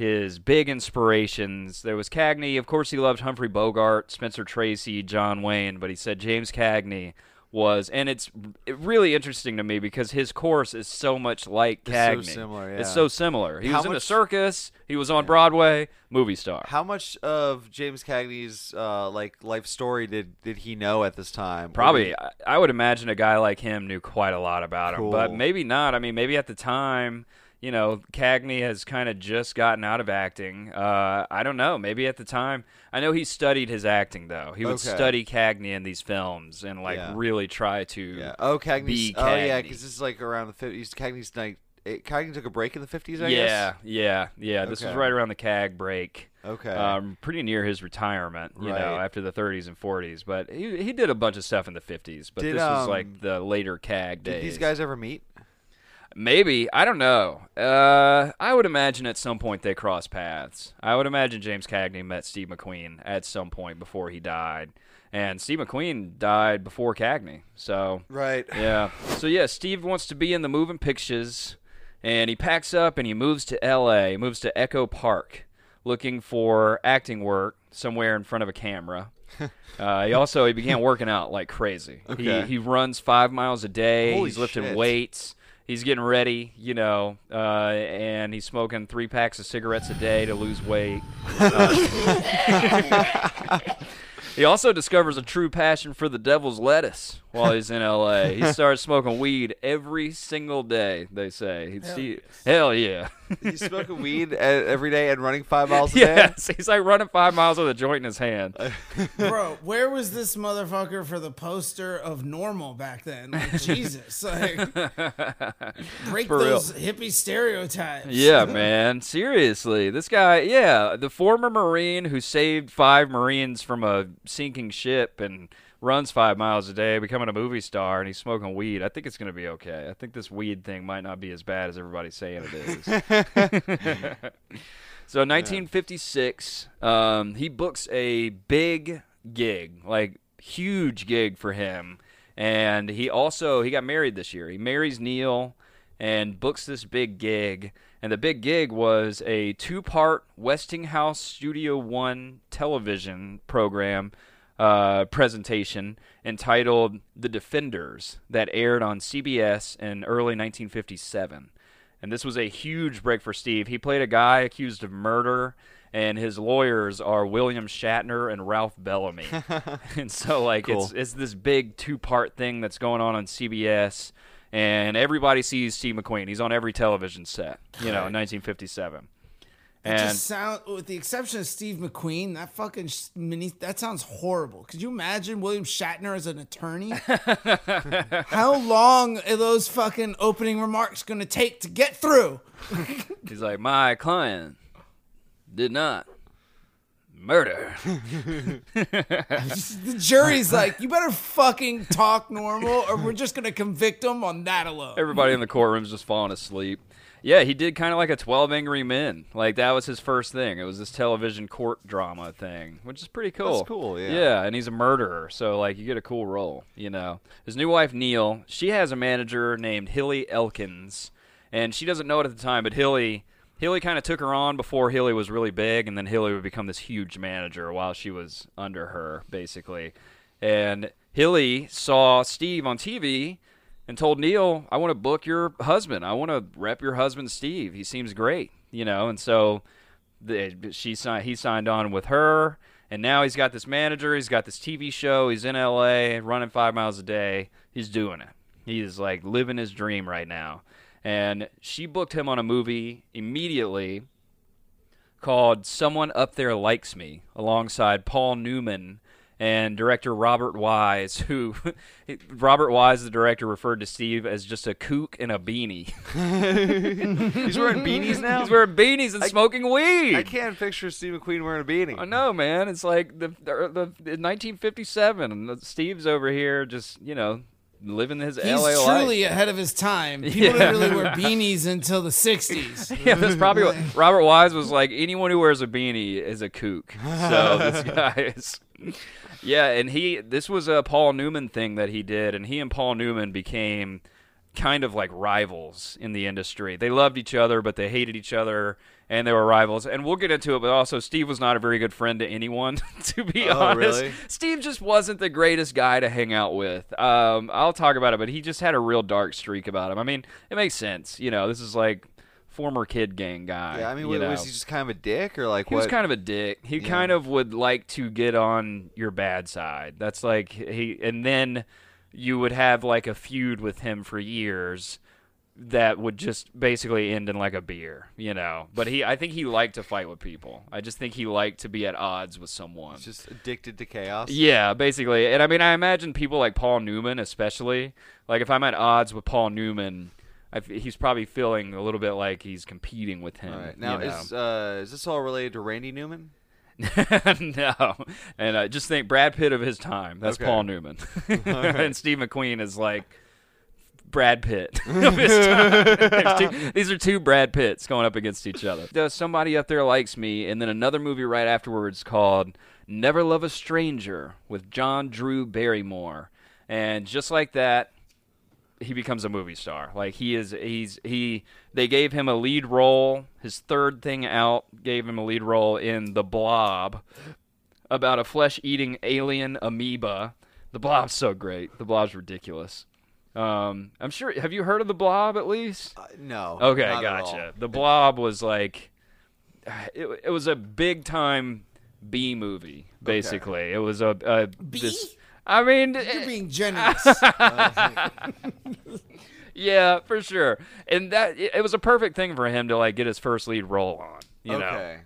his big inspirations. There was Cagney, of course, he loved Humphrey Bogart, Spencer Tracy, John Wayne, but he said James Cagney was, and it's really interesting to me because his course is so much like It's so Cagney. similar, It's so similar. He How was in the circus. He was on Broadway. Movie star. How much of James Cagney's uh, like life story did did he know at this time? Probably, did I, I would imagine a guy like him knew quite a lot about him, but maybe not. I mean, maybe at the time, you know, Cagney has kind of just gotten out of acting. Uh, I don't know. Maybe at the time, I know he studied his acting though. He would Okay. study Cagney in these films and like Yeah. really try to. Yeah. Oh, Cagney's. Be Oh, yeah, Cagney. because this is like around the fifties. Cagney's like it, Cagney took a break in the fifties. I yeah, guess. yeah, yeah. This was right around the CAG break. Okay. Um, pretty near his retirement, you know, after the 30s and 40s. But he he did a bunch of stuff in the 50s. But Did, this was um, like the later CAG days. Did these guys ever meet? Maybe I don't know. Uh, I would imagine at some point they crossed paths. I would imagine James Cagney met Steve McQueen at some point before he died, and Steve McQueen died before Cagney. So Right. yeah, so yeah, Steve wants to be in the moving pictures, and he packs up and he moves to L.A. He moves to Echo Park, looking for acting work somewhere in front of a camera. (laughs) Uh, he also he began working out like crazy. Okay. He he runs five miles a day. Holy he's lifting shit. weights. He's getting ready, you know, uh, and he's smoking three packs of cigarettes a day to lose weight. Uh, (laughs) (laughs) (laughs) he also discovers a true passion for the devil's lettuce while he's in L.A. He (laughs) starts smoking weed every single day. They say, He'd Hell see- hell yeah, He's smoking weed every day and running five miles a day. yes. He's like running five miles with a joint in his hand. (laughs) Bro, where was this motherfucker for the poster of NORML back then? Like, (laughs) Jesus. Like, break For real. those hippie stereotypes. Yeah, man. Seriously. This guy, yeah, the former Marine who saved five Marines from a sinking ship and runs five miles a day, becoming a movie star, and he's smoking weed. I think it's going to be okay. I think this weed thing might not be as bad as everybody's saying it is. (laughs) so, in 1956, um, he books a big gig, like huge gig for him. And he also he got married this year. He marries Neile and books this big gig. And the big gig was a two-part Westinghouse Studio One television program uh, presentation entitled "The Defenders" that aired on CBS in early 1957. And this was a huge break for Steve. He played a guy accused of murder, and his lawyers are William Shatner and Ralph Bellamy. (laughs) and so, like, it's it's this big two-part thing that's going on on CBS, and everybody sees Steve McQueen. He's on every television set, you know, in 1957. It And just sound, with the exception of Steve McQueen, that fucking mini, that sounds horrible. Could you imagine William Shatner as an attorney? (laughs) How long are those fucking opening remarks going to take to get through? he's like, my client did not Murder. (laughs) (laughs) the jury's like, you better fucking talk normal, or we're just gonna convict him on that alone. Everybody in the courtroom's just falling asleep. Yeah, he did kind of like a 12 Angry Men. Like, that was his first thing. It was this television court drama thing, which is pretty cool. That's cool, yeah. Yeah, and he's a murderer, so, like, you get a cool role, you know. His new wife, Neile, she has a manager named Hilly Elkins, and she doesn't know it at the time, but Hilly. Hilly kind of took her on before Hilly was really big, and then Hilly would become this huge manager while she was under her, basically. And Hilly saw Steve on TV and told Neile, I want to book your husband. I want to rep your husband, Steve. He seems great, you know. And so the, she signed, he signed on with her, and now he's got this manager. He's got this TV show. He's in LA, running five miles a day. He's doing it. He's like living his dream right now. And she booked him on a movie immediately called Someone Up There Likes Me alongside Paul Newman and director Robert Wise, who (laughs) Robert Wise, the director, referred to Steve as just a kook in a beanie. (laughs) He's wearing beanies now. He's wearing beanies and smoking weed. I can't picture Steve McQueen wearing a beanie. I know, man. It's like the, the, the, the 1957, Steve's over here just you know living his He's LA truly ahead of his time. (laughs) People Yeah. didn't really wear beanies until the '60s. (laughs) Yeah, that's probably what (laughs) Robert Wise was like. Anyone who wears a beanie is a kook. So this guy is. Yeah, and he this was a Paul Newman thing that he did, and he and Paul Newman became kind of like rivals in the industry. They loved each other, but they hated each other, and they were rivals. And we'll get into it, but also Steve was not a very good friend to anyone, (laughs) to be Oh, honest. really? Steve just wasn't the greatest guy to hang out with. Um, I'll talk about it, but he just had a real dark streak about him. I mean, it makes sense. You know, this is like former kid gang guy. Yeah, I mean, was know. he just kind of a dick or like He what? was kind of a dick. He Yeah. kind of would like to get on your bad side. That's like he, and then you would have like a feud with him for years that would just basically end in like a beer, you know. But he, I think he liked to fight with people. I just think he liked to be at odds with someone. He's just addicted to chaos. Yeah, basically. And I mean, I imagine people like Paul Newman, especially. Like, if I'm at odds with Paul Newman, I f he's probably feeling a little bit like he's competing with him. All right. Now you know? is uh, is this all related to Randy Newman? (laughs) no, and I just think Brad Pitt of his time. That's Okay. Paul Newman, (laughs) and Steve McQueen is like Brad Pitt of his time. Two- these are two Brad Pitts going up against each other. Somebody up there likes me, and then another movie right afterwards called Never Love a Stranger with John Drew Barrymore, and just like that, he becomes a movie star. Like he is he's he they gave him a lead role. His third thing out gave him a lead role in The Blob about a flesh-eating alien amoeba. The Blob's so great. The Blob's ridiculous. Um, I'm sure have you heard of The Blob at least? Uh, no. Okay, not at all. gotcha. The Blob was like, (sighs) it, it was a big time B movie. Basically, it was a, a this. I mean, You're being generous. (laughs) (laughs) yeah, for sure. And that it, it was a perfect thing for him to like get his first lead role on. You know, okay.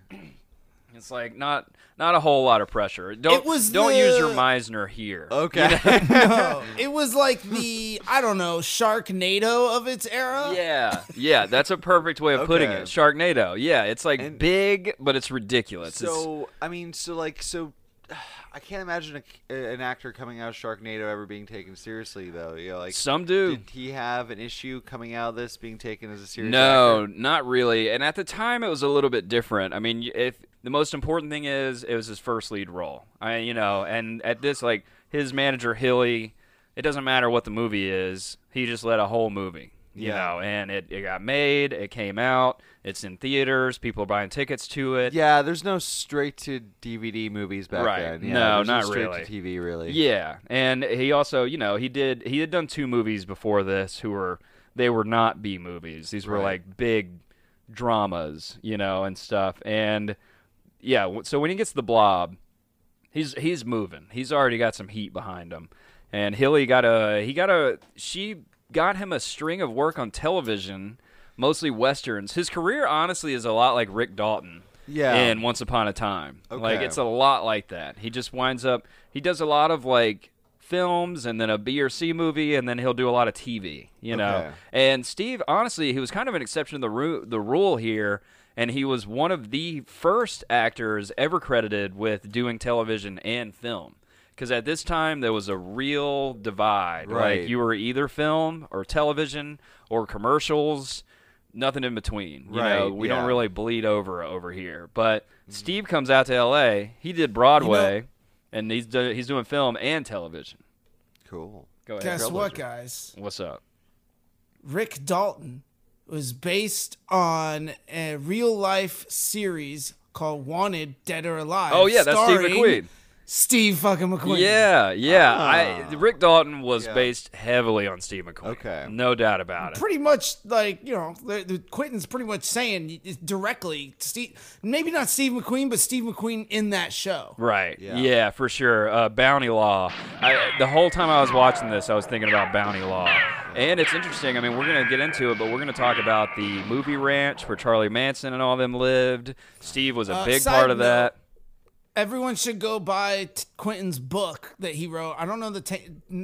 It's like not not a whole lot of pressure. Don't It was don't use your Meisner here. Okay. (laughs) no, (laughs) it was like the I don't know Sharknado of its era. Yeah, yeah, that's a perfect way of putting Okay. it. Sharknado. Yeah, it's like And- big, but it's ridiculous. It's- so I mean, so like, so (sighs) I can't imagine a, an actor coming out of Sharknado ever being taken seriously, though. You know, like some do. Did he have an issue coming out of this being taken as a serious? No, actor? not really. And at the time, it was a little bit different. I mean, if the most important thing is it was his first lead role, I you know, and at this like his manager Hilly, it doesn't matter what the movie is, he just let a whole movie. You Yeah. know, and it, it got made, it came out, it's in theaters, people are buying tickets to it. Yeah, there's no straight to DVD movies back Right. then. Yeah, No, not straight really. to TV, really. Yeah, and he also, you know, he did he had done two movies before this who were they were not B movies. These were Right. like big dramas, you know, and stuff. And yeah, so when he gets the blob, he's he's moving. He's already got some heat behind him. And Hilly got a he got a she got him a string of work on television, mostly westerns. His career honestly is a lot like Rick Dalton Yeah. in Once Upon a Time. Like it's a lot like that. He just winds up he does a lot of like films and then a B or C movie and then he'll do a lot of TV, you know. Okay. And Steve honestly, he was kind of an exception to the ru- the rule here and he was one of the first actors ever credited with doing television and film. Because at this time there was a real divide. Right. Like you were either film or television or commercials, nothing in between. You know, Right, we yeah. don't really bleed over over here. But mm-hmm. Steve comes out to L.A. He did Broadway, and he's do, he's doing film and television. Cool. Go ahead. Guess what, guys? What's up? Rick Dalton was based on a real life series called Wanted Dead or Alive. Oh yeah, that's Steve McQueen. Steve fucking McQueen. Yeah, yeah. I, Rick Dalton was Yeah. based heavily on Steve McQueen. Okay. no doubt about it. Pretty much like you know, the, the Quentin's pretty much saying directly, Steve. Maybe not Steve McQueen, but Steve McQueen in that show. Right. Yeah. Yeah, for sure. Uh, Bounty Law. I, the whole time I was watching this, I was thinking about Bounty Law. And it's interesting. I mean, we're going to get into it, but we're going to talk about the movie ranch where Charlie Manson and all them lived. Steve was a Uh, big part of note, that. Everyone should go buy t- Quentin's book that he wrote. I don't know the ta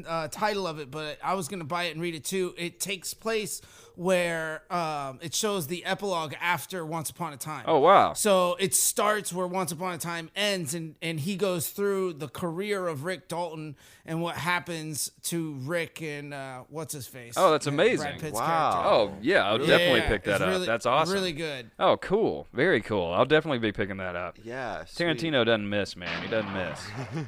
uh, title of it, but I was gonna buy it and read it too. It takes place where um, it shows the epilogue after Once Upon a Time. Oh, wow. So it starts where Once Upon a Time ends, and and he goes through the career of Rick Dalton and what happens to Rick and uh, what's his face. Oh, that's Brad amazing. Pitt's Wow. character. Oh, yeah. I'll definitely Yeah, pick that up. really- That's awesome. Really good. Oh, cool. Very cool. I'll definitely be picking that up. Yeah. sweet. Tarantino doesn't miss, man. He doesn't miss.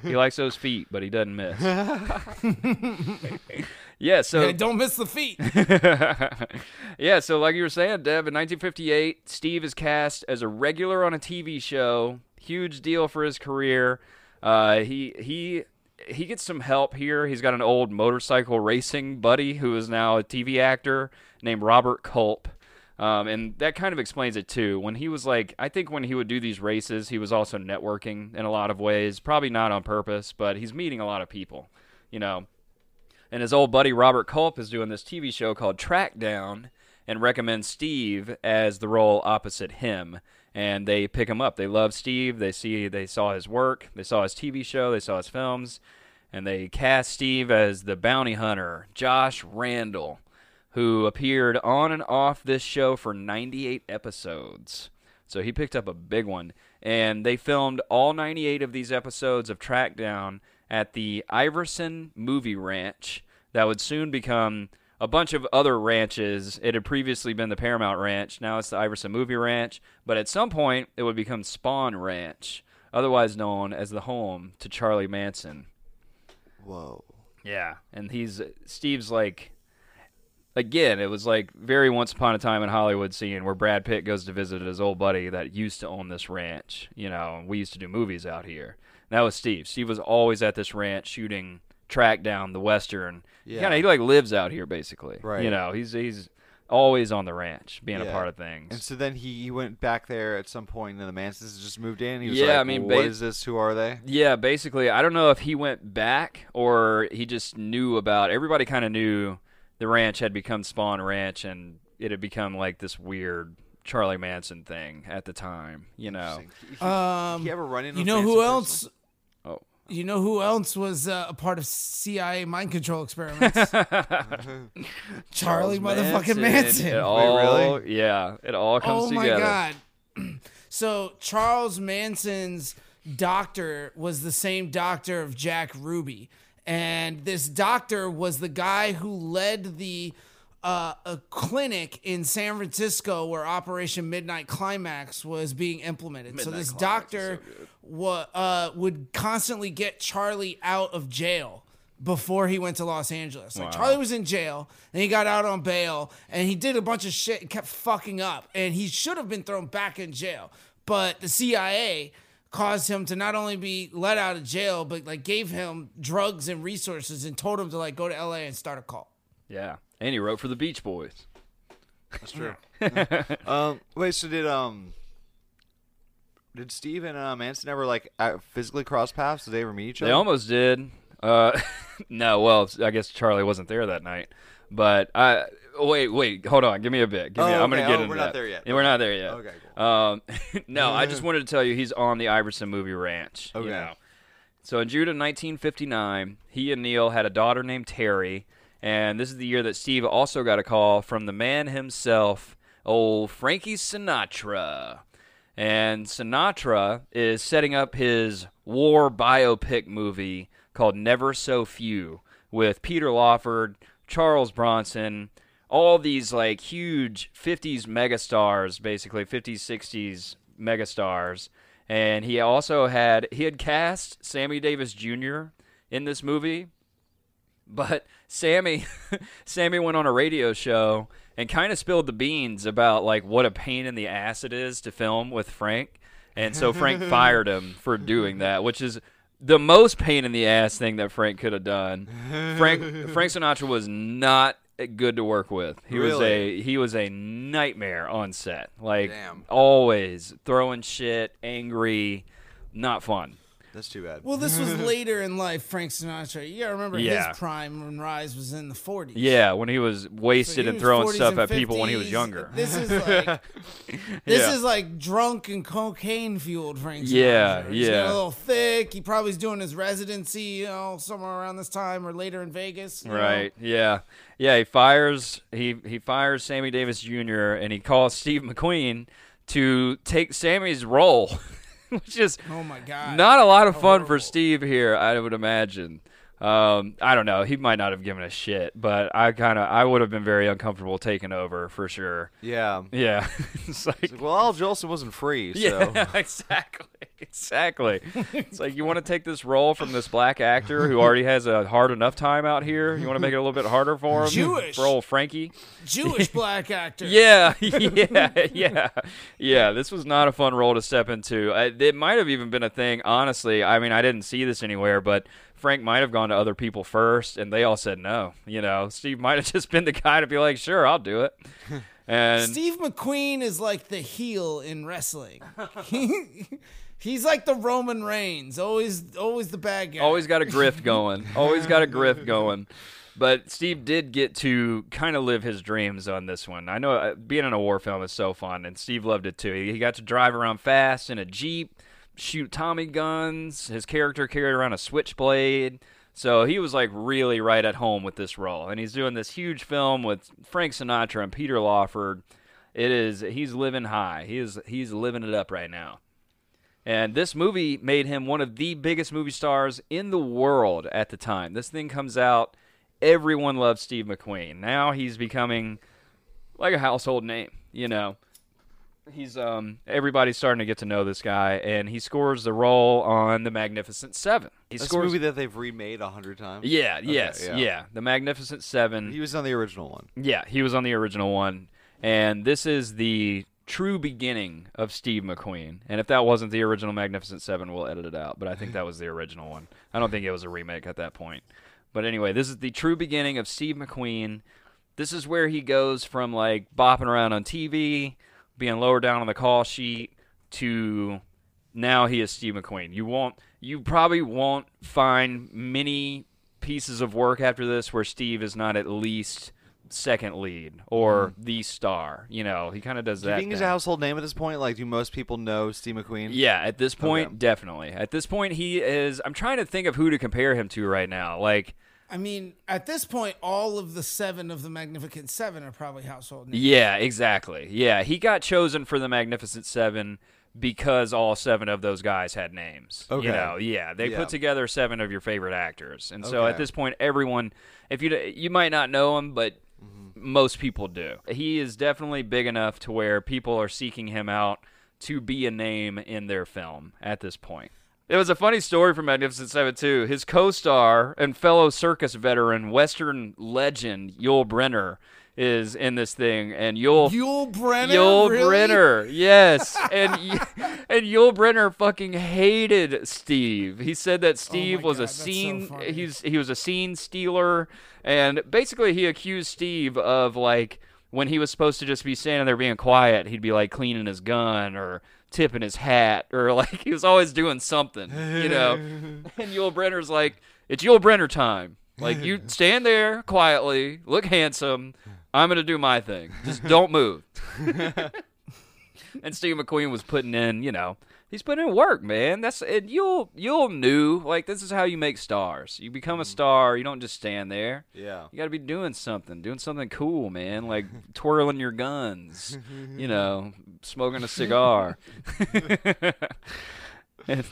he likes those feet, but he doesn't miss. (laughs) (laughs) yeah, so don't miss the feet. (laughs) yeah, so like you were saying, Deb, in 1958, Steve is cast as a regular on a TV show. Huge deal for his career. Uh, he he he gets some help here. He's got an old motorcycle racing buddy who is now a TV actor named Robert Culp. Um, and that kind of explains it too. When he was like, I think when he would do these races, he was also networking in a lot of ways. Probably not on purpose, but he's meeting a lot of people, you know. And his old buddy Robert Culp is doing this TV show called Track Down and recommends Steve as the role opposite him. And they pick him up. They love Steve. They see they saw his work. They saw his TV show. They saw his films. And they cast Steve as the bounty hunter, Josh Randall, who appeared on and off this show for 98 episodes. So he picked up a big one. And they filmed all 98 of these episodes of Track Down at the Iverson Movie Ranch that would soon become a bunch of other ranches. It had previously been the Paramount Ranch. Now it's the Iverson Movie Ranch. But at some point, it would become Spahn Ranch, otherwise known as the home to Charlie Manson. Whoa. Yeah, and he's Steve's like again, it was like very once upon a time in Hollywood scene where Brad Pitt goes to visit his old buddy that used to own this ranch, you know, and we used to do movies out here. And that was Steve. Steve was always at this ranch shooting track down the western. Yeah. Kind of he like lives out here basically. Right. You know, he's he's always on the ranch being a part of things. And so then he, he went back there at some point, and then the Mansons just moved in. He was Yeah, like, I mean, what ba- is this? Who are they? Yeah, basically, I don't know if he went back or he just knew about. Everybody kind of knew the ranch had become Spahn Ranch, and it had become like this weird Charlie Manson thing at the time. You know? Interesting. He- Um, he ever run into you know who else? Oh, You know who else was uh, a part of CIA mind control experiments? (laughs) (laughs) Charlie motherfucking Manson. It all, really? Yeah, it all comes oh together. my god. (clears throat) so Charles Manson's doctor was the same doctor of Jack Ruby. And this doctor was the guy who led the uh, a clinic in San Francisco where Operation Midnight Climax was being implemented. so this doctor wa- uh, would constantly get Charlie out of jail before he went to Los Angeles. Like Charlie was in jail, and he got out on bail, and he did a bunch of shit and kept fucking up, and he should have been thrown back in jail. But the CIA caused him to not only be let out of jail, but like gave him drugs and resources and told him to like go to LA and start a cult. Yeah, and he wrote for the Beach Boys. That's true. (laughs) um, wait, so did um, did Steve and uh, Manson ever like uh, physically cross paths? Did they ever meet each other? They almost did. Uh, (laughs) no, well, I guess Charlie wasn't there that night. But I wait, wait, hold on. Give me a bit. Give me, Oh, I'm gonna get Oh, into we're not there yet. Yeah, we're not there yet. Okay, Um, (laughs) no, I just wanted to tell you he's on the Iverson movie ranch. you Okay. know. So in June of 1959, he and Neile had a daughter named Terry, and this is the year that Steve also got a call from the man himself, old Frankie Sinatra. And Sinatra is setting up his war biopic movie called Never So Few with Peter Lawford, Charles Bronson, all these like huge 50s megastars, basically 50s, 60s megastars. And he also had he had cast Sammy Davis Jr. in this movie, but Sammy (laughs) Sammy went on a radio show and kind of spilled the beans about like what a pain in the ass it is to film with Frank. And so Frank (laughs) fired him for doing that, which is the most pain in the ass thing that Frank could have done. Frank (laughs) Frank Sinatra was not good to work with. He was a he was a nightmare on set. Like Damn. always throwing shit, angry, not fun. That's too bad. Well, this was (laughs) later in life, Frank Sinatra. You gotta remember Yeah. his prime when Rise was in the 40s. Yeah, when he was So wasted he and was throwing 40s stuff and at people when he was 50s. younger. (laughs) This is like (laughs) this Yeah. is like drunk and cocaine fueled Frank Sinatra. Yeah, He's getting yeah. a little thick. He probably's doing his residency, you know, somewhere around this time or later in Vegas. you know. Right. Yeah. Yeah. He fires he he fires Sammy Davis Jr. and he calls Steve McQueen to take Sammy's role, (laughs) which is Oh my god. not a lot of oh. fun for. Steve here. I would imagine. Um, I don't know. He might not have given a shit, but I kind of I would have been very uncomfortable taking over for sure. yeah. Yeah. (laughs) it's like, It's like, well, Al Jolson wasn't free, so yeah, (laughs) exactly, exactly. it's like you want to take this role from this black actor who already has a hard enough time out here. You want to make it a little bit harder for him, Jewish. for old Frankie. Jewish (laughs) black actor. Yeah, yeah, yeah, yeah. This was not a fun role to step into. I, it might have even been a thing. Honestly, I mean, I didn't see this anywhere, but Frank might have gone to other people first, and they all said no. You know, Steve might have (laughs) just been the guy to be like, "Sure, I'll do it." (laughs) And Steve McQueen is like the heel in wrestling. He, he's like the Roman Reigns, always always the bad guy. Always got a grift going. Always got a grift (laughs) going. But Steve did get to kind of live his dreams on this one. I know uh, being in a war film is so fun, and Steve loved it too. He got to drive around fast in a Jeep, shoot Tommy guns. His character carried around a switchblade. So he was like really right at home with this role. And he's doing this huge film with Frank Sinatra and Peter Lawford. It is he's living high. He is he's living it up right now. And this movie made him one of the biggest movie stars in the world at the time. This thing comes out, everyone loves Steve McQueen. Now he's becoming like a household name, you know. He's um everybody's starting to get to know this guy and he scores the role on The Magnificent 7. He That's a movie that they've remade a hundred times. Yeah, Okay, yes, yeah. yeah. The Magnificent 7. He was on the original one. Yeah, he was on the original one. And this is the true beginning of Steve McQueen. And if that wasn't the original Magnificent Seven, we'll edit it out. But I think that was the original one. I don't think it was a remake at that point. But anyway, this is the true beginning of Steve McQueen. This is where he goes from like bopping around on TV, being lower down on the call sheet, to now he is Steve McQueen. You won't you probably won't find many pieces of work after this where Steve is not at least second lead or the star. You know, he kind of does Mm-hmm. Do you that. think he's a household name at this point? Like, do most people know Steve McQueen? Yeah, at this point, Okay. definitely. At this point, he is. I'm trying to think of who to compare him to right now. Like, I mean, at this point, all of the seven of the Magnificent Seven are probably household names. yeah, exactly. Yeah, he got chosen for the Magnificent Seven because all seven of those guys had names. Okay. You know, yeah, they Yeah. put together seven of your favorite actors, and so at this point, everyone, if you you might not know him, but Mm-hmm. most people do. He is definitely big enough to where people are seeking him out to be a name in their film at this point. It was a funny story from Magnificent Seven too. His co-star and fellow circus veteran, Western legend Yul Brynner, is in this thing, and Yul Yul Brynner. Yul really? Brynner, yes, and (laughs) and Yul Brynner fucking hated Steve. He said that oh Steve Oh was God, a that's so scene. he's he was a scene stealer, and basically he accused Steve of like when he was supposed to just be standing there being quiet, he'd be like cleaning his gun or tipping his hat (laughs) or like he was always doing something, you know. (laughs) and Yul Brynner's like, it's Yul Brynner time. Like you (laughs) stand there quietly, look handsome. I'm gonna do my thing. Just don't move. and Steve McQueen was putting in, you know, He's put in work, man. That's and you'll you'll knew like this is how you make stars. You become a star. You don't just stand there. Yeah. You got to be doing something, doing something cool, man. Like (laughs) twirling your guns, you know, smoking a cigar. (laughs) And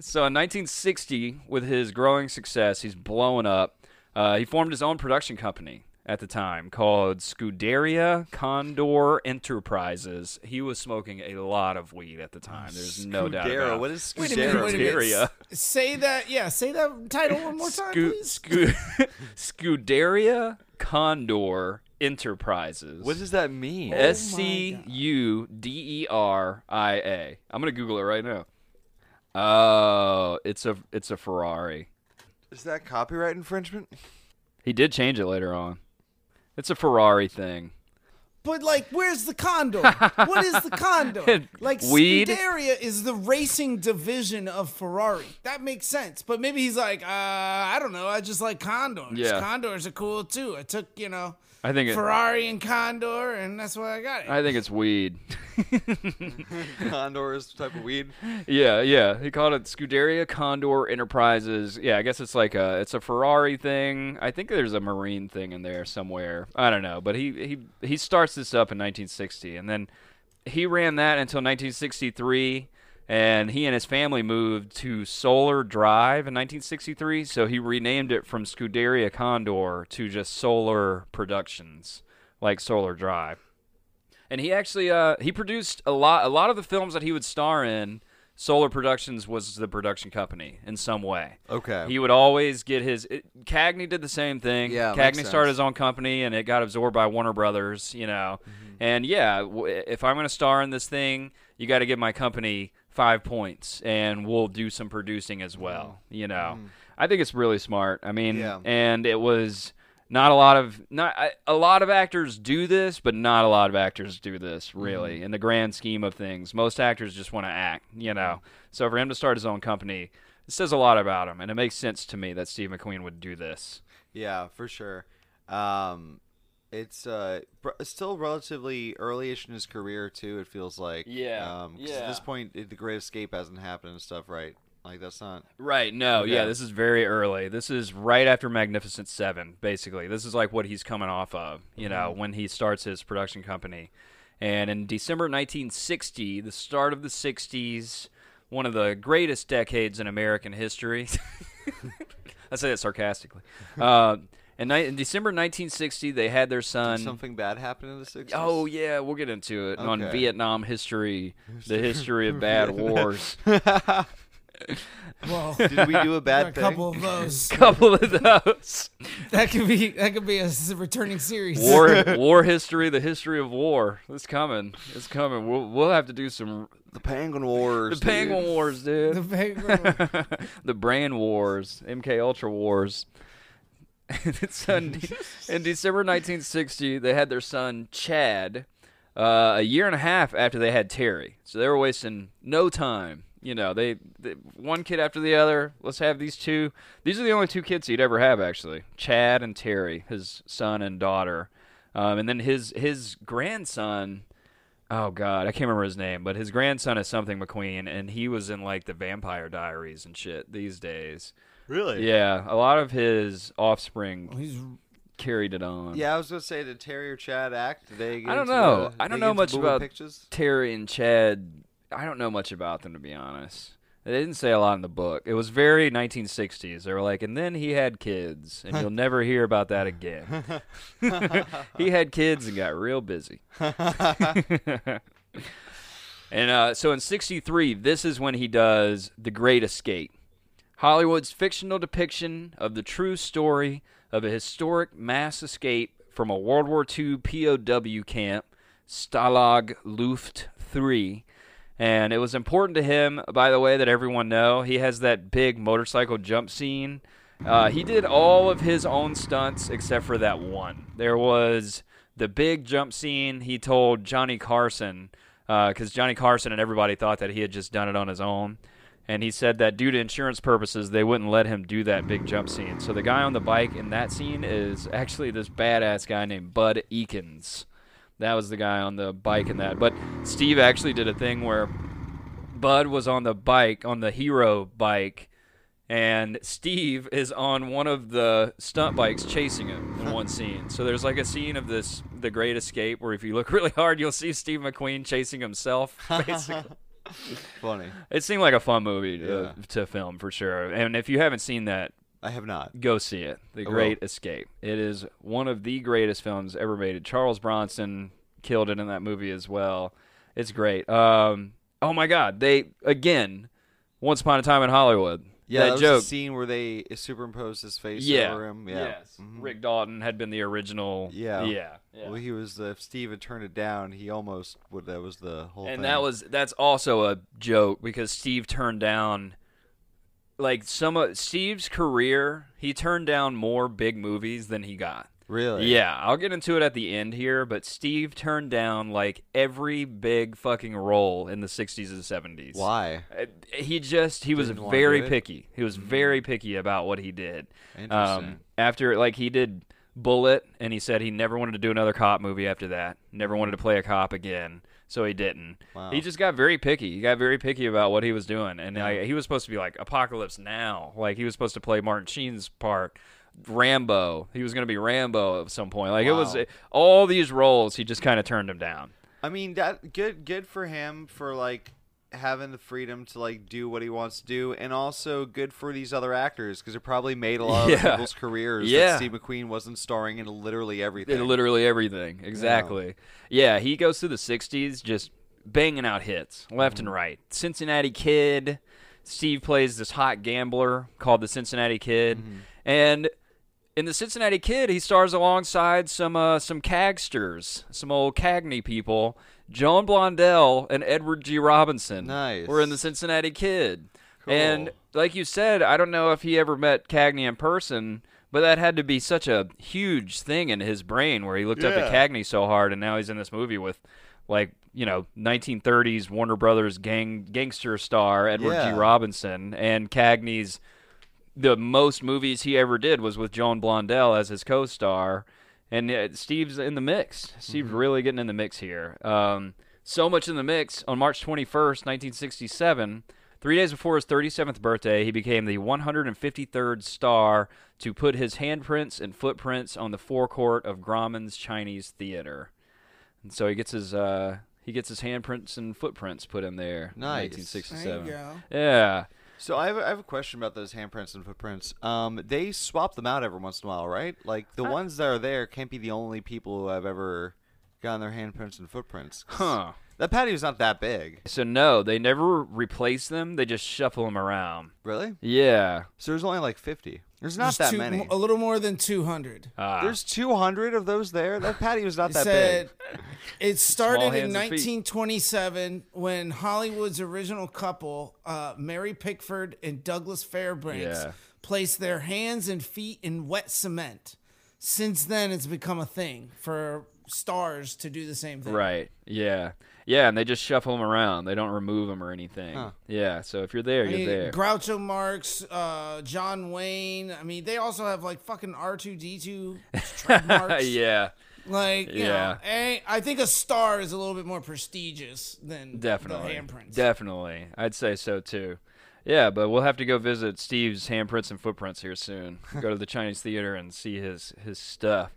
so in 1960, with his growing success, he's blowing up. Uh, he formed his own production company at the time called Scuderia Condor Enterprises. He was smoking a lot of weed at the time. There's no doubt Scudero. about What it. is Wait a minute, wait a minute. S- Say that, yeah. Say that title one more time, Scu- please. Scu- (laughs) Scuderia Condor Enterprises. What does that mean? Oh S C U D E R I A. I'm gonna Google it right now. Oh, it's a it's a Ferrari. Is that copyright infringement? He did change it later on. It's a Ferrari thing. But like, where's the condor? what is the condor? (laughs) Like, Weed? Scuderia is the racing division of Ferrari. That makes sense. But maybe he's like, uh, I don't know. I just like condors. Yeah. Condors are cool too. I took, you know, I think it, Ferrari and condor, and that's why I got it. I think it's weed. (laughs) Condor is type of weed. yeah, yeah. He called it Scuderia Condor Enterprises. Yeah, I guess it's like a it's a Ferrari thing. I think there's a marine thing in there somewhere. I don't know, but he he he starts this up in 1960 and then he ran that until 1963 and he and his family moved to Solar Drive in 1963, so he renamed it from Scuderia Condor to just Solar Productions, like Solar Drive. And he actually uh, he produced a lot a lot of the films that he would star in. Solar Productions was the production company in some way. Okay. He would always get his. It, Cagney did the same thing. Yeah, Cagney started his own company, and it got absorbed by Warner Brothers. You know, Mm-hmm. and yeah, w- if I'm going to star in this thing, you got to give my company five points, and we'll do some producing as well. You know, I think it's really smart. I mean, Mm-hmm. Yeah. and it was not a lot of not a lot of actors do this, but not a lot of actors do this really Mm-hmm. in the grand scheme of things. Most actors just want to act, you know. So for him to start his own company, it says a lot about him, and it makes sense to me that Steve McQueen would do this. Yeah, for sure. Um, it's uh still relatively early-ish in his career too. It feels like. Yeah, Um, 'cause At this point, the Great Escape hasn't happened and stuff, right? Like that's not. Right. No. Yeah. Okay. This is very early. This is right after Magnificent Seven. Basically, this is like what he's coming off of. You know, when he starts his production company, and in December 1960, the start of the 60s, one of the greatest decades in American history. (laughs) I say that sarcastically. Uh, in, ni- in December 1960, they had their son. Did something bad happen in the '60s? Oh yeah, we'll get into it on Okay. Vietnam history, the history of bad (laughs) wars. well, (laughs) Did we do a a bad thing? couple of those. (laughs) Couple of those. that could be that could be a s- returning series. war war history the history of war it's coming it's coming we'll, we'll have to do some The Penguin Wars. the penguin wars dude The Penguin- the brain wars mk ultra wars (laughs) so in, in december 1960 they had their son chad uh, a year and a half after they had terry. So they were wasting no time you know. They, they one kid after the other let's have these two. These are the only two kids he'd ever have actually. Chad and terry his son and daughter. Um, and then his his grandson Oh God, I can't remember his name, but his grandson is something McQueen, and he was in like the Vampire Diaries and shit these days. Really? Yeah, a lot of his offspring He's carried it on. Yeah, I was gonna say, did Terry or Chad act? Did they? Get I don't know. the- I don't know much about pictures. Terry and Chad. I don't know much about them to be honest. They didn't say a lot in the book. It was very 1960s. They were like, and then he had kids, and you'll never hear about that again. (laughs) he had kids and got real busy. (laughs) and uh, so in 63, this is when he does The Great Escape. Hollywood's fictional depiction of the true story of a historic mass escape from a World War II POW camp, Stalag Luft 3. And it was important to him, by the way, that everyone know he has that big motorcycle jump scene. Uh, he did all of his own stunts except for that one. There was the big jump scene. He told Johnny Carson, because Johnny Carson and everybody thought that he had just done it on his own. And he said that due to insurance purposes, they wouldn't let him do that big jump scene. So the guy on the bike in that scene is actually this badass guy named Bud Ekins. That was the guy on the bike in that. But Steve actually did a thing where Bud was on the bike, on the hero bike, and Steve is on one of the stunt bikes chasing him in one scene. So there's like a scene of this, The Great Escape, where if you look (laughs) really hard, you'll see Steve McQueen chasing himself, (laughs) basically. Funny. it seemed like a fun movie to, Yeah. to film for sure. And if you haven't seen that, I have not. go see it. The I Great will. Escape. It is one of the greatest films ever made. Charles Bronson killed it in that movie as well. It's great. Um, oh my God, they again, Once Upon a Time in Hollywood. Yeah, that that, joke. the scene where they superimposed his face yeah. over him. Yeah. Yes. Mhm. Rick Dalton had been the original. Yeah. Yeah. Yeah. Well, he was the. If Steve had turned it down, he almost would. That was the whole. and thing. that was that's also a joke because Steve turned down like some of Steve's career. He turned down more big movies than he got. really. Yeah, I'll get into it at the end here, but Steve turned down like every big fucking role in the 60s and 70s. Why? Uh, He just he was Didn't very picky. He was very picky about what he did. Interesting. Um, after like he did Bullitt, and he said he never wanted to do another cop movie after that. Never wanted to play a cop again, so he didn't. Wow. He just got very picky. He got very picky about what he was doing, and like, he was supposed to be like Apocalypse Now. Like he was supposed to play Martin Sheen's part. Rambo. He was going to be Rambo at some point. Like it was Wow. all these roles. He just kind of turned him down. I mean, that good. Good for him for like having the freedom to like do what he wants to do, and also good for these other actors because it probably made a lot of (laughs) Yeah. people's careers. Yeah. that Steve McQueen wasn't starring in literally everything. In literally everything. Exactly. Yeah, he goes through the 60s just banging out hits left Mm-hmm. and right. Cincinnati Kid. Steve plays this hot gambler called the Cincinnati Kid. Mm-hmm. And in the Cincinnati Kid, he stars alongside some uh, some Cagsters, some old Cagney people. Joan Blondell and Edward G. Robinson Nice. were in the Cincinnati Kid. Cool. And like you said, I don't know if he ever met Cagney in person, but that had to be such a huge thing in his brain where he looked up at Cagney so hard, and now he's in this movie with, like, you know, 1930s Warner Brothers gang gangster star Edward Yeah. G. Robinson, and Cagney's the most movies he ever did was with Joan Blondell as his co-star, and uh, Steve's in the mix. Steve's really getting in the mix here. Um, so much in the mix. On March 21st, 1967, three days before his 37th birthday, he became the 153rd star to put his handprints and footprints on the forecourt of Grauman's Chinese Theater. And so he gets his uh, he gets his handprints and footprints put in there. Nice. 1967. There you go. Yeah. So I have, a, I have a question about those handprints and footprints. Um, they swap them out every once in a while, right? Like the ones that are there can't be the only people who have ever gotten their handprints and footprints. (laughs) Huh. That patio's not that big, So no, they never replace them. They just shuffle them around. really. Yeah. So there's only like 50. There's not There's that two- many. A little more than 200. Ah. There's 200 of those there. That patty was not It that said big. it started in hands and feet. 1927 when Hollywood's original couple, uh, Mary Pickford and Douglas Fairbanks, Yeah. placed their hands and feet in wet cement. Since then, it's become a thing for stars to do the same thing. right. Yeah. Yeah, and they just shuffle them around. They don't remove them or anything. Yeah. So if you're there, I you're mean, there. Groucho Marx, uh, John Wayne. I mean, they also have like fucking R two D two (laughs) trademarks. yeah. Like, you Yeah. know, I think a star is a little bit more prestigious than Definitely. handprints. Definitely. I'd say so too. Yeah, but we'll have to go visit Steve's handprints and footprints here soon. (laughs) go to the Chinese theater and see his his stuff.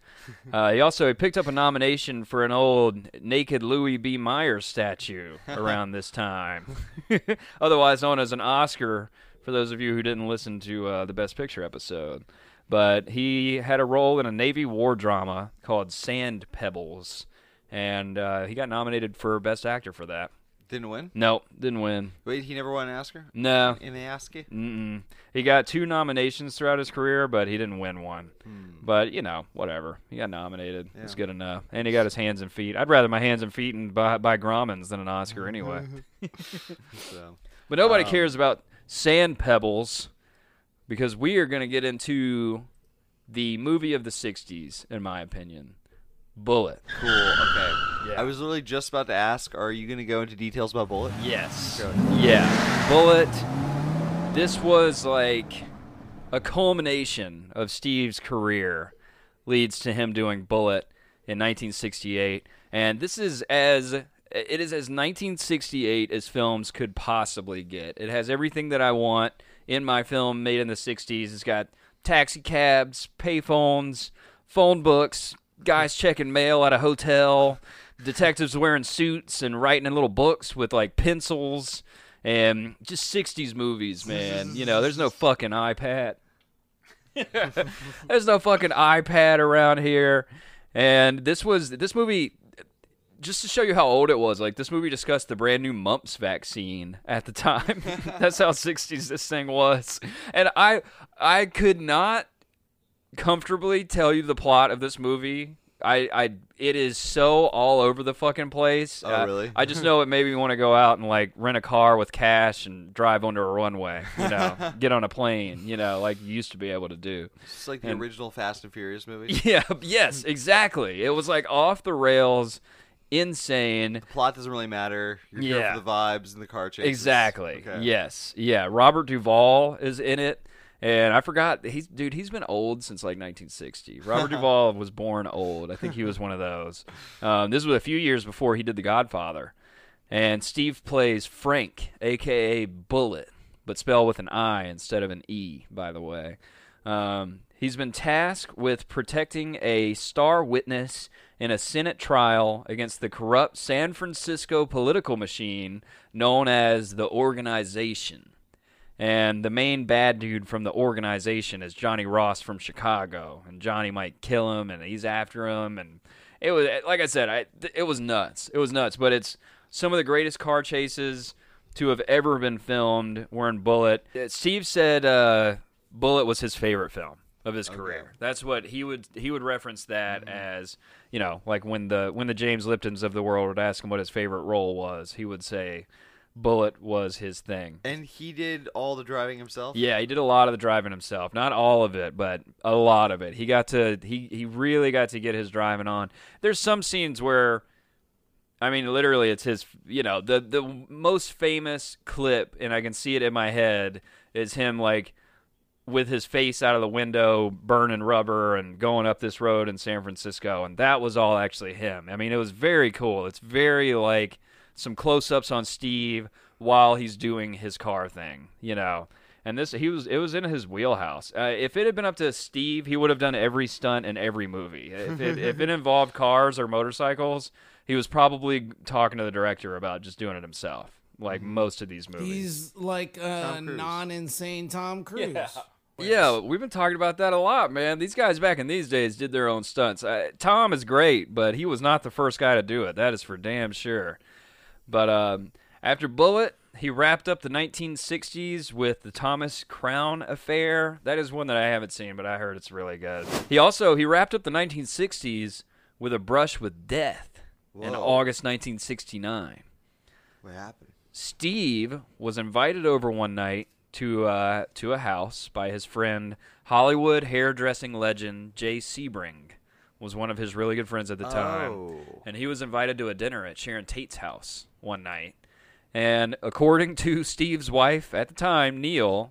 Uh, he also picked up a nomination for an old naked Louis B. Mayer's statue (laughs) around this time, (laughs) otherwise known as an Oscar. For those of you who didn't listen to uh, the Best Picture episode, but he had a role in a Navy war drama called Sand Pebbles, and uh, he got nominated for Best Actor for that. Didn't win. Nope, didn't win. Wait, he never won an Oscar No, in the ASCII. Mm-mm. he got two nominations throughout his career, but he didn't win one. Hmm. But you know, whatever. He got nominated. It's good enough, and he got his hands and feet. I'd rather my hands and feet and by, by Grauman's than an Oscar anyway. (laughs) So But nobody Um, cares about sand pebbles because we are going to get into the movie of the '60s, in my opinion, Bullitt. cool. Okay. Yeah. I was literally just about to ask. Are you going to go into details about Bullitt? Yes. Yeah. Bullitt. This was like a culmination of Steve's career, leads to him doing Bullitt in 1968. And this is as It is as 1968 as films could possibly get. It has everything that I want in my film made in the 60s. It's got taxi cabs, payphones, phone books, guys checking mail at a hotel, detectives wearing suits and writing in little books with like pencils, and just 60s movies, man. You know, there's no fucking iPad. (laughs) there's no fucking iPad around here. And this was this movie just to show you how old it was, like this movie discussed the brand new mumps vaccine at the time. (laughs) That's how 60s this thing was. And I I could not comfortably tell you the plot of this movie. I, I it is so all over the fucking place. Oh, Uh, really? I just know it made me want to go out and like rent a car with cash and drive onto a runway, you know, (laughs) get on a plane, you know, like you used to be able to do. It's like the And- original Fast and Furious movie. (laughs) Yeah, yes, exactly. It was like off the rails, insane. The Plot doesn't really matter. You're Yeah. for the vibes and the car chases. Exactly. Okay. Yes. Yeah. Robert Duvall is in it. And I forgot he's dude, he's been old since like 1960. Robert (laughs) Duvall was born old. I think he was one of those. Um, this was a few years before he did The Godfather. And Steve plays Frank, aka Bullitt, but spelled with an I instead of an E, by the way. Um, he's been tasked with protecting a star witness in a Senate trial against the corrupt San Francisco political machine known as the Organization. And the main bad dude from the organization is Johnny Ross from Chicago, and Johnny might kill him, and he's after him, and it was like I said, I, it was nuts. It was nuts, but it's some of the greatest car chases to have ever been filmed were in Bullitt. Uh, Steve said uh, Bullitt was his favorite film of his career. That's what he would he would reference that as you know, like when the when the James Liptons of the world would ask him what his favorite role was, he would say Bullitt was his thing. And he did all the driving himself. Yeah, he did a lot of the driving himself. Not all of it, but a lot of it. He got to he he really got to get his driving on. There's some scenes where I mean literally it's his you know, the the most famous clip and I can see it in my head is him like with his face out of the window burning rubber and going up this road in San Francisco and that was all actually him. I mean it was very cool. It's very like some close-ups on Steve while he's doing his car thing, you know. And this he was it was in his wheelhouse. Uh, if it had been up to Steve, he would have done every stunt in every movie. If it, if it (laughs) involved cars or motorcycles, he was probably talking to the director about just doing it himself. Like most of these movies. He's like a non-insane Tom Cruise. Yeah, we've been talking about that a lot, man. These guys back in these days did their own stunts. Uh, Tom is great, but he was not the first guy to do it. That is for damn sure. But um, after Bullitt, he wrapped up the 1960s with the Thomas Crown Affair. That is one that I haven't seen, but I heard it's really good. He also he wrapped up the 1960s with A Brush with Death in August 1969. What happened? Steve was invited over one night to uh, to a house by his friend Hollywood hairdressing legend Jay Sebring was one of his really good friends at the time, Oh. and he was invited to a dinner at Sharon Tate's house one night. And according to Steve's wife at the time, Neile,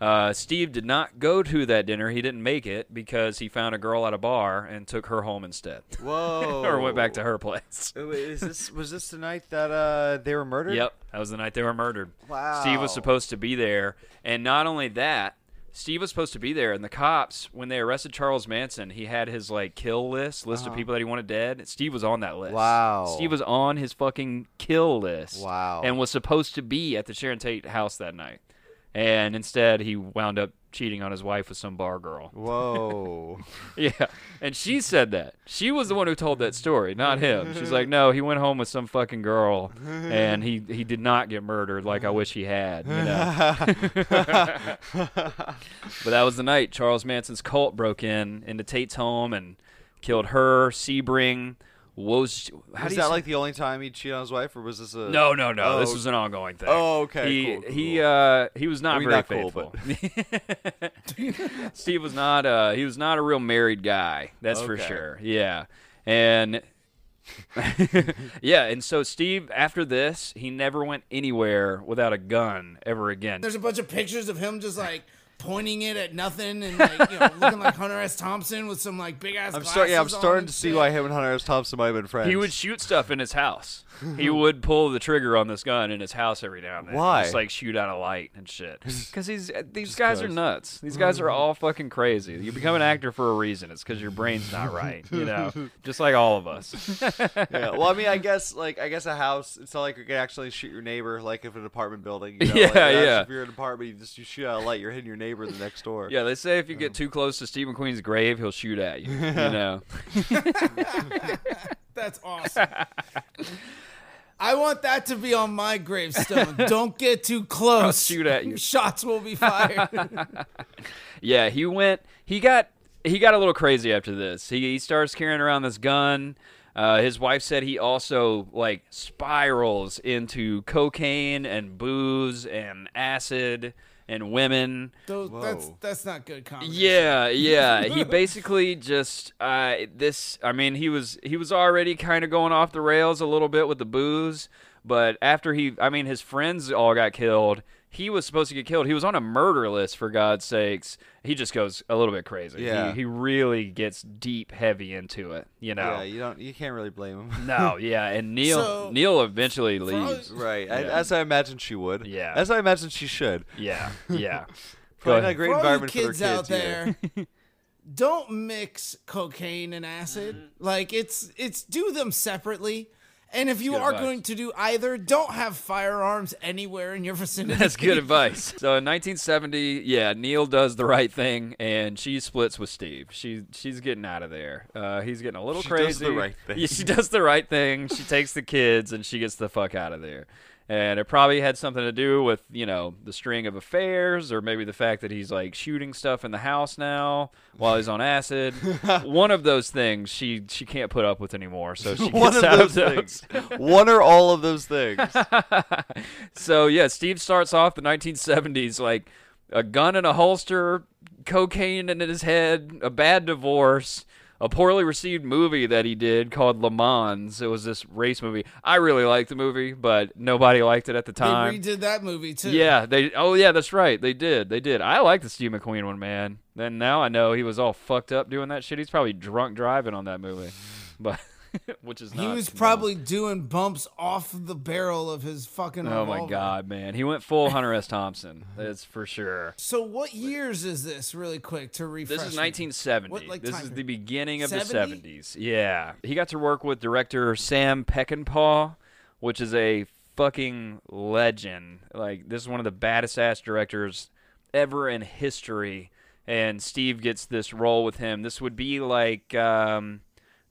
uh, Steve did not go to that dinner. He didn't make it because he found a girl at a bar and took her home instead, (laughs) Whoa. or went back to her place. Is this was this the night that uh they were murdered? Yep, that was the night they were murdered. Wow. Steve was supposed to be there, and not only that, Steve was supposed to be there, and the cops, when they arrested Charles Manson, he had his like kill list, list of uh-huh. people that he wanted dead. Steve was on that list. Wow. Steve was on his fucking kill list. Wow. And was supposed to be at the Sharon Tate house that night, and instead he wound up cheating on his wife with some bar girl. Whoa. (laughs) Yeah, and she said that. She was the one who told that story, not him. She's like, no, he went home with some fucking girl, and he he did not get murdered like I wish he had. You know. (laughs) but that was the night Charles Manson's cult broke in into Tate's home and killed her, Sebring. Was how was do you that say- like the only time he cheated on his wife, or was this a no, no, no. Oh, this was an ongoing thing. Oh, okay, He cool, cool, he uh he was not I mean, very not cool, faithful. (laughs) Steve was not uh he was not a real married guy. That's for sure. Yeah, and (laughs) yeah, and so Steve after this he never went anywhere without a gun ever again. There's a bunch of pictures of him just like pointing it at nothing and like you know looking like Hunter S. Thompson with some like big ass. I'm starting. Yeah, I'm on starting and to see shit. why him and Hunter S. Thompson might have been friends. He would shoot stuff in his house. he (laughs) would pull the trigger on this gun in his house every now and then. Why? Just like shoot out a light and shit. (laughs) Because he's uh, these guys are nuts. These guys are all fucking crazy. You become an actor for a reason. It's because your brain's not right. You know, (laughs) just like all of us. yeah. Well, I mean, I guess like I guess a house. It's not like you can actually shoot your neighbor like if an apartment building. You know? Yeah, like, yeah. If you're in an apartment, you just you shoot out a light. You're hitting your neighbor the next door. Yeah, they say if you get too close to Steve McQueen's grave, he'll shoot at you. You (laughs) know. (laughs) That's awesome. I want that to be on my gravestone. (laughs) Don't get too close. I'll shoot at you. Shots will be fired. Yeah, he went. He got. He got a little crazy after this. He, he starts carrying around this gun. Uh, his wife said he also like spirals into cocaine and booze and acid and women. Those, that's that's not good comedy. Yeah, yeah. He (laughs) basically just uh, this. I mean, he was he was already kind of going off the rails a little bit with the booze, but after he, I mean, his friends all got killed. He was supposed to get killed. He was on a murder list for God's sakes. He just goes a little bit crazy. Yeah. he, he really gets deep, heavy into it. You know. Yeah, you don't. You can't really blame him. no, (laughs) yeah, and Neile So- Neile eventually all- leaves. right. I, Yeah. as I imagine she would. Yeah. As I imagine she should. Yeah, (laughs) yeah. Go Probably not a great For all you environment kids, for their out kids either. there, don't mix cocaine and acid. Mm-hmm. Like it's it's do them separately. And if you Good are advice. going to do either, don't have firearms anywhere in your vicinity. That's good (laughs) advice. So in 1970, yeah, Neile does the right thing, and she splits with Steve. She she's getting out of there. Uh, he's getting a little She does crazy. the right (laughs) thing. Yeah, she does the right thing. She takes the kids, and she gets the fuck out of there. And it probably had something to do with you know the string of affairs, or maybe the fact that he's like shooting stuff in the house now while he's on (laughs) acid. (laughs) One of those things she she can't put up with anymore, so she (laughs) gets One of out those of those. things. One or all of those things. so yeah, Steve starts off the 1970s like a gun in a holster, cocaine in his head, a bad divorce, a poorly received movie that he did called Le Mans. It was this race movie. I really liked the movie, but nobody liked it at the time. They redid that movie too. Yeah, they. Oh yeah, that's right. They did. They did. I like the Steve McQueen one, man. Then now I know he was all fucked up doing that shit. He's probably drunk driving on that movie, but (laughs) which is He was probably doing bumps off the barrel of his fucking. Oh my god, man! He went full Hunter S. Thompson. (laughs) That's for sure. So what years is this? Really quick to refresh. This is me? 1970. What, like, this is the beginning of 70? the 70s. Yeah. He got to work with director Sam Peckinpah, which is a fucking legend. Like, this is one of the baddest ass directors ever in history. And Steve gets this role with him. This would be like, um,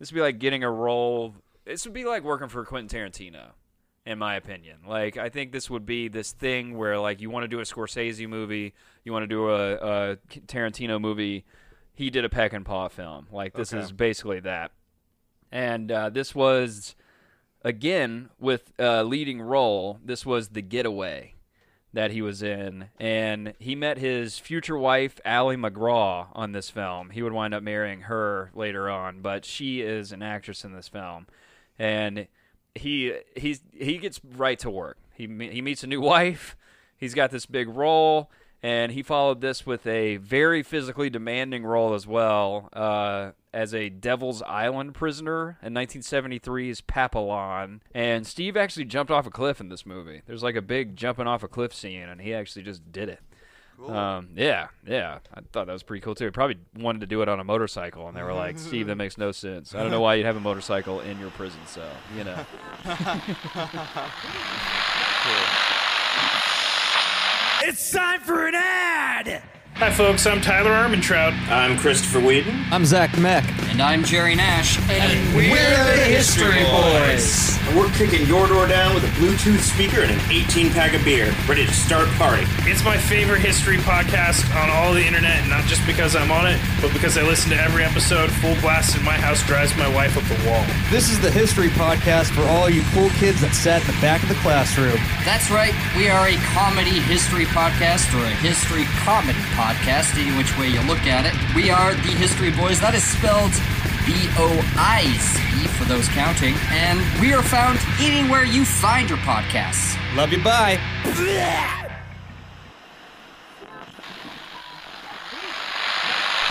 this would be like getting a role. This would be like working for Quentin Tarantino in my opinion. Like, I think this would be this thing where, like, you want to do a Scorsese movie, you want to do a, a Tarantino movie. He did a Peckinpah film. Like, this Okay. is basically that. And uh, this was, again, with a leading role, this was The Getaway that he was in. And he met his future wife, Ali MacGraw, on this film. He would wind up marrying her later on, but she is an actress in this film. And he he's he gets right to work. He he meets a new (laughs) wife. He's got this big role, and he followed this with a very physically demanding role as well uh, as a Devil's Island prisoner in 1973's Papillon. And Steve actually jumped off a cliff in this movie. There's like a big jumping off a cliff scene, and he actually just did it. Um, yeah, yeah. I thought that was pretty cool too. He probably wanted to do it on a motorcycle, and they were like, "Steve, that makes no sense. I don't know why you'd have a motorcycle in your prison cell." You know. (laughs) (laughs) It's time for an ad! Hi, folks. I'm Tyler Armentrout. I'm Christopher Whedon. I'm Zach Meck. And I'm Jerry Nash. And we're the History Boys. And we're kicking your door down with a Bluetooth speaker and an 18 pack of beer, ready to start party. It's my favorite history podcast on all the internet, not just because I'm on it, but because I listen to every episode full blast in my house drives my wife up the wall. This is the History Podcast for all you cool kids that sat in the back of the classroom. that's right, we are a comedy history podcast or a history comedy podcast, any which way you look at it. We are the History Boys. That is spelled B O I Z for those counting. And we are found anywhere you find your podcasts. Love you, bye.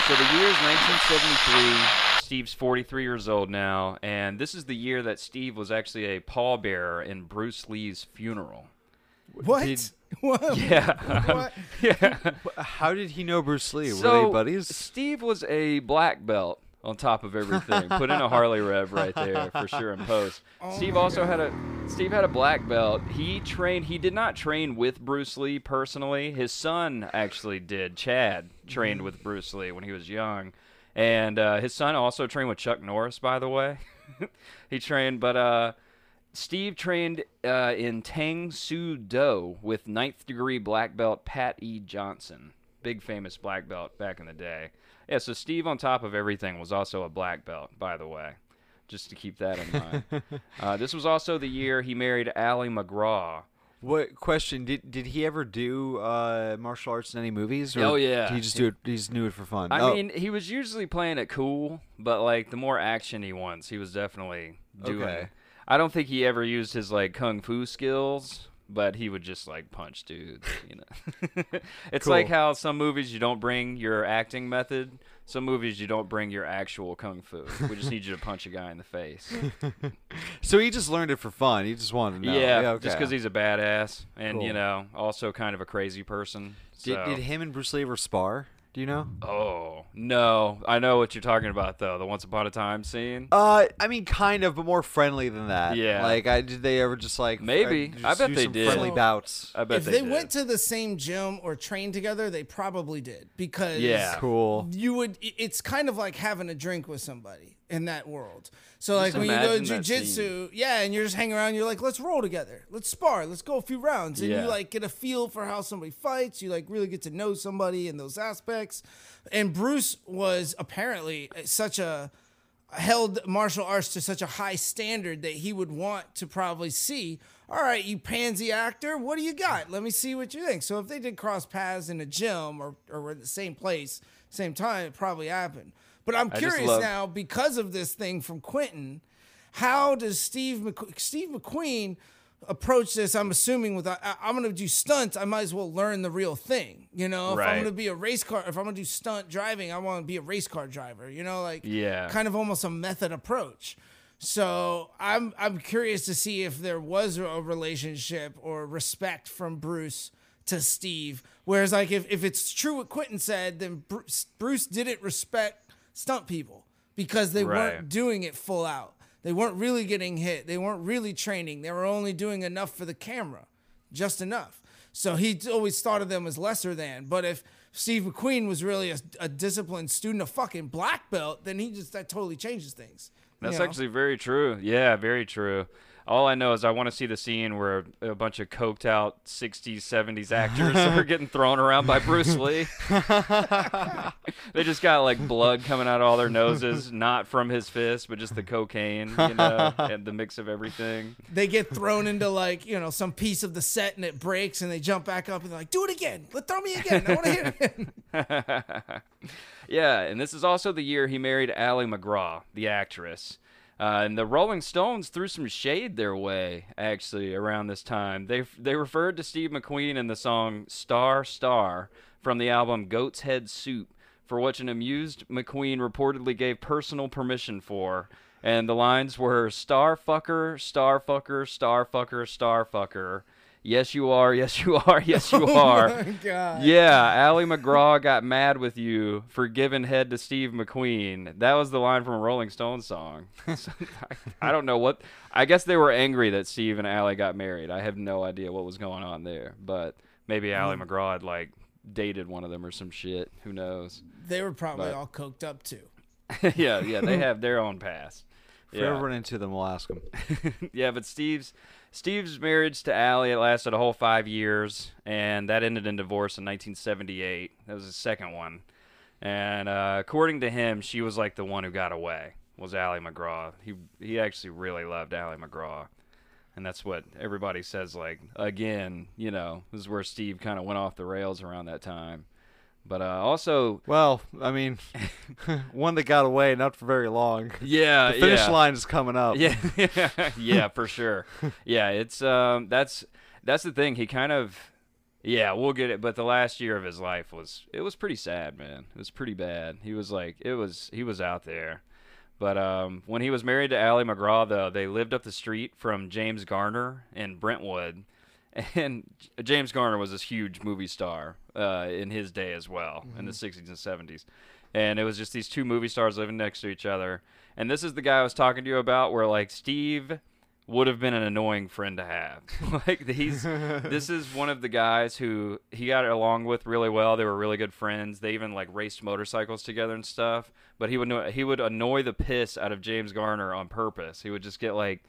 so the year is 1973. Steve's 43 years old now, and this is the year that Steve was actually a pallbearer in Bruce Lee's funeral. What? Did- (laughs) what? Yeah. What? (laughs) yeah. How did he know Bruce Lee? Were So they buddies? Steve was a black belt on top of everything. Put in a Harley rev right there for sure in post. Steve also had a Steve had a black belt. He trained. He did not train with Bruce Lee personally. His son actually did. Chad trained with Bruce Lee when he was young, and uh, his son also trained with Chuck Norris. By the way, (laughs) he trained, but uh. Steve trained uh, in Tang Soo Do with ninth degree black belt Pat E. Johnson, big famous black belt back in the day. Yeah, so Steve, on top of everything, was also a black belt, by the way, just to keep that in mind. (laughs) uh, this was also the year he married Ali MacGraw. What question did did he ever do uh, martial arts in any movies? Or Oh, yeah. did he just do it? He just knew it for fun. I Oh, mean, he was usually playing it cool, but like the more action he wants, he was definitely doing. Okay. I don't think he ever used his like kung fu skills, but he would just like punch dudes. You know, (laughs) it's like how some movies you don't bring your acting method. Some movies you don't bring your actual kung fu. We just need you to punch a guy in the face. (laughs) so he just learned it for fun. He just wanted to know. yeah, okay. just because he's a badass and you know also kind of a crazy person. Did, did him and Bruce Lee ever spar? Do you know? Oh no, I know what you're talking about though. The Once Upon a Time scene. Uh, I mean, kind of, but more friendly than that. Yeah. Like, I did they ever just like Maybe. just I bet they some did. friendly So- bouts? I bet if they, they, did. went to the same gym or trained together, they probably did because Yeah. Cool. you would. It's kind of like having a drink with somebody in that world. So like when you go to jujitsu, yeah, and you're just hanging around, you're like, let's roll together, let's spar, let's go a few rounds, and Yeah. you like get a feel for how somebody fights. You like really get to know somebody in those aspects. And Bruce was apparently such a held martial arts to such a high standard that he would want to probably see. All right, you pansy actor, what do you got? Let me see what you think. So if they did cross paths in a gym or or were at the same place, same time, it probably happened. But I'm I curious love- now because of this thing from Quentin. How does Steve Steve McQueen approach this? I'm assuming with I, I'm going to do stunts. I might as well learn the real thing. You know, if Right. I'm going to be a race car, if I'm going to do stunt driving, I want to be a race car driver. You know, like Yeah. kind of almost a method approach. So I'm I'm curious to see if there was a relationship or respect from Bruce to Steve. Whereas like if, if it's true what Quentin said, then Bruce, Bruce didn't respect stunt people because they Right. weren't doing it full out. They weren't really getting hit. They weren't really training. They were only doing enough for the camera, just enough. So he always thought of them as lesser than. But if Steve McQueen was really a, a disciplined student, a fucking black belt, then he just that totally changes things. you That's know? actually very true. Yeah, very true. All I know is I want to see the scene where a bunch of coked out 60s, 70s actors (laughs) are getting thrown around by Bruce Lee. (laughs) they just got like blood coming out of all their noses, not from his fist, but just the cocaine, you know, (laughs) and the mix of everything. they get thrown into like you know some piece of the set and it breaks and they jump back up and they're like, do it again. Let throw me again. I want to hear it. again. yeah, and this is also the year he married Ali MacGraw, the actress. Uh, and the Rolling Stones threw some shade their way, actually, around this time. They they referred to Steve McQueen in the song "Star Star" from the album Goat's Head Soup, for which an amused McQueen reportedly gave personal permission for. And the lines were "Star fucker, star fucker, star fucker, star fucker." Yes, you are. Yes, you are. (laughs) Yes, you are. Oh my God. Yeah, Ali MacGraw got mad with you for giving head to Steve McQueen. That was the line from a Rolling Stones song. (laughs) So, I, I don't know what. I guess they were angry that Steve and Ali got married. I have no idea what was going on there, but maybe Ali Hmm. MacGraw had like dated one of them or some shit. Who knows? They were probably But- all coked up too. (laughs) yeah, yeah, they have their own past. If we ever run into them, we'll ask them. yeah, but Steve's Steve's marriage to Ali it lasted a whole five years, and that ended in divorce in 1978. That was his second one, and uh, according to him, she was like the one who got away. Was Ali MacGraw? He he actually really loved Ali MacGraw, and that's what everybody says. Like again, you know, this is where Steve kind of went off the rails around that time. But uh, also, Well, I mean, (laughs) one that got away, not for very long. yeah, The finish yeah. line is coming up. Yeah, (laughs) (laughs) yeah, for sure. Yeah, it's um, that's that's the thing. He kind of Yeah, we'll get it. But the last year of his life was it was pretty sad, man. It was pretty bad. He was like it was he was out there. But um, when he was married to Ali MacGraw, though, they lived up the street from James Garner in Brentwood, (laughs) and James Garner was this huge movie star uh, in his day as well in the '60s and '70s. And it was just these two movie stars living next to each other. And this is the guy I was talking to you about, where like Steve would have been an annoying friend to have. (laughs) like he's (laughs) this is one of the guys who he got along with really well. They were really good friends. They even like raced motorcycles together and stuff. But he would know, he would annoy the piss out of James Garner on purpose. He would just get like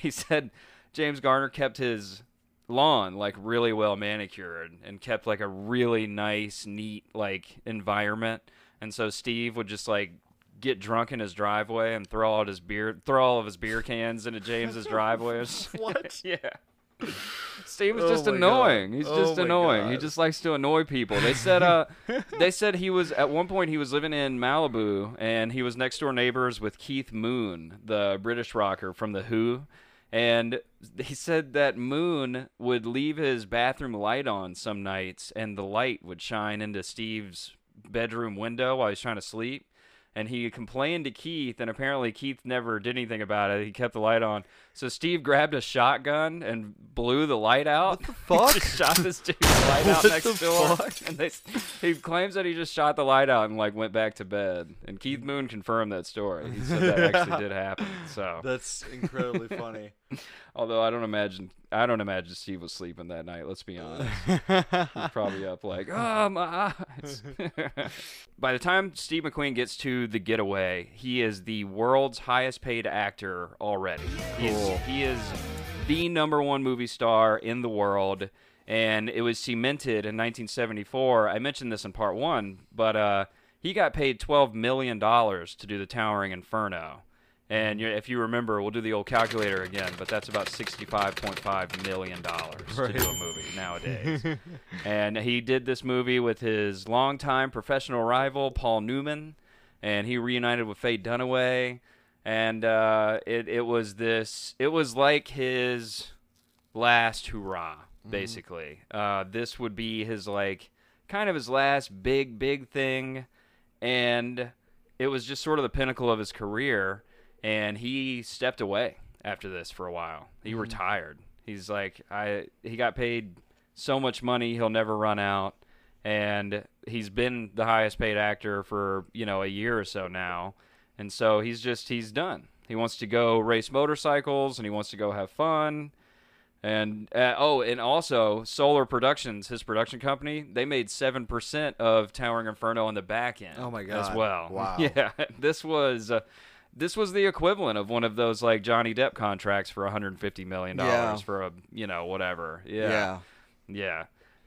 he said James Garner kept his lawn like really well manicured and kept like a really nice neat like environment. And so Steve would just like get drunk in his driveway and throw all his beer throw all of his beer cans into James's driveway. (laughs) What? (laughs) yeah. Steve was Oh just annoying. God. He's Oh just annoying. He just likes to annoy people. They said uh (laughs) they said he was at one point he was living in Malibu and he was next door neighbors with Keith Moon, the British rocker from the Who. And he said that Moon would leave his bathroom light on some nights and the light would shine into Steve's bedroom window while he's trying to sleep. And he complained to Keith, and apparently Keith never did anything about it. He kept the light on. So Steve grabbed a shotgun and blew the light out. What the (laughs) fuck? just shot this dude's light out What next door. fuck? (laughs) And they, he claims that he just shot the light out and like went back to bed. And Keith Moon confirmed that story. He said that actually (laughs) did happen. So That's incredibly funny. (laughs) Although I don't imagine, I don't imagine Steve was sleeping that night. Let's be honest. He's probably up like, (laughs) oh my eyes. (laughs) By the time Steve McQueen gets to The Getaway, he is the world's highest paid actor already. He's, Cool. he is the number one movie star in the world, and it was cemented in 1974. I mentioned this in part one, but uh, he got paid 12 million dollars to do The Towering Inferno. And if you remember, we'll do the old calculator again, but that's about $65.5 million to do a movie (laughs) nowadays. and he did this movie with his longtime professional rival, Paul Newman, and he reunited with Faye Dunaway. And uh, it, it was this, it was like his last hurrah, basically. Uh, this would be his, like, kind of his last big, big thing. And it was just sort of the pinnacle of his career and he stepped away after this for a while. He retired. He's like I he got paid so much money he'll never run out and he's been the highest paid actor for, you know, a year or so now. And so he's just he's done. He wants to go race motorcycles and he wants to go have fun. And uh, oh, and also Solar Productions, his production company, they made seven percent of Towering Inferno on the back end. Oh my god! As well, Wow. (laughs) Yeah, this was uh, this was the equivalent of one of those like Johnny Depp contracts for 150 million dollars Yeah. for a you know whatever. Yeah. Yeah, yeah.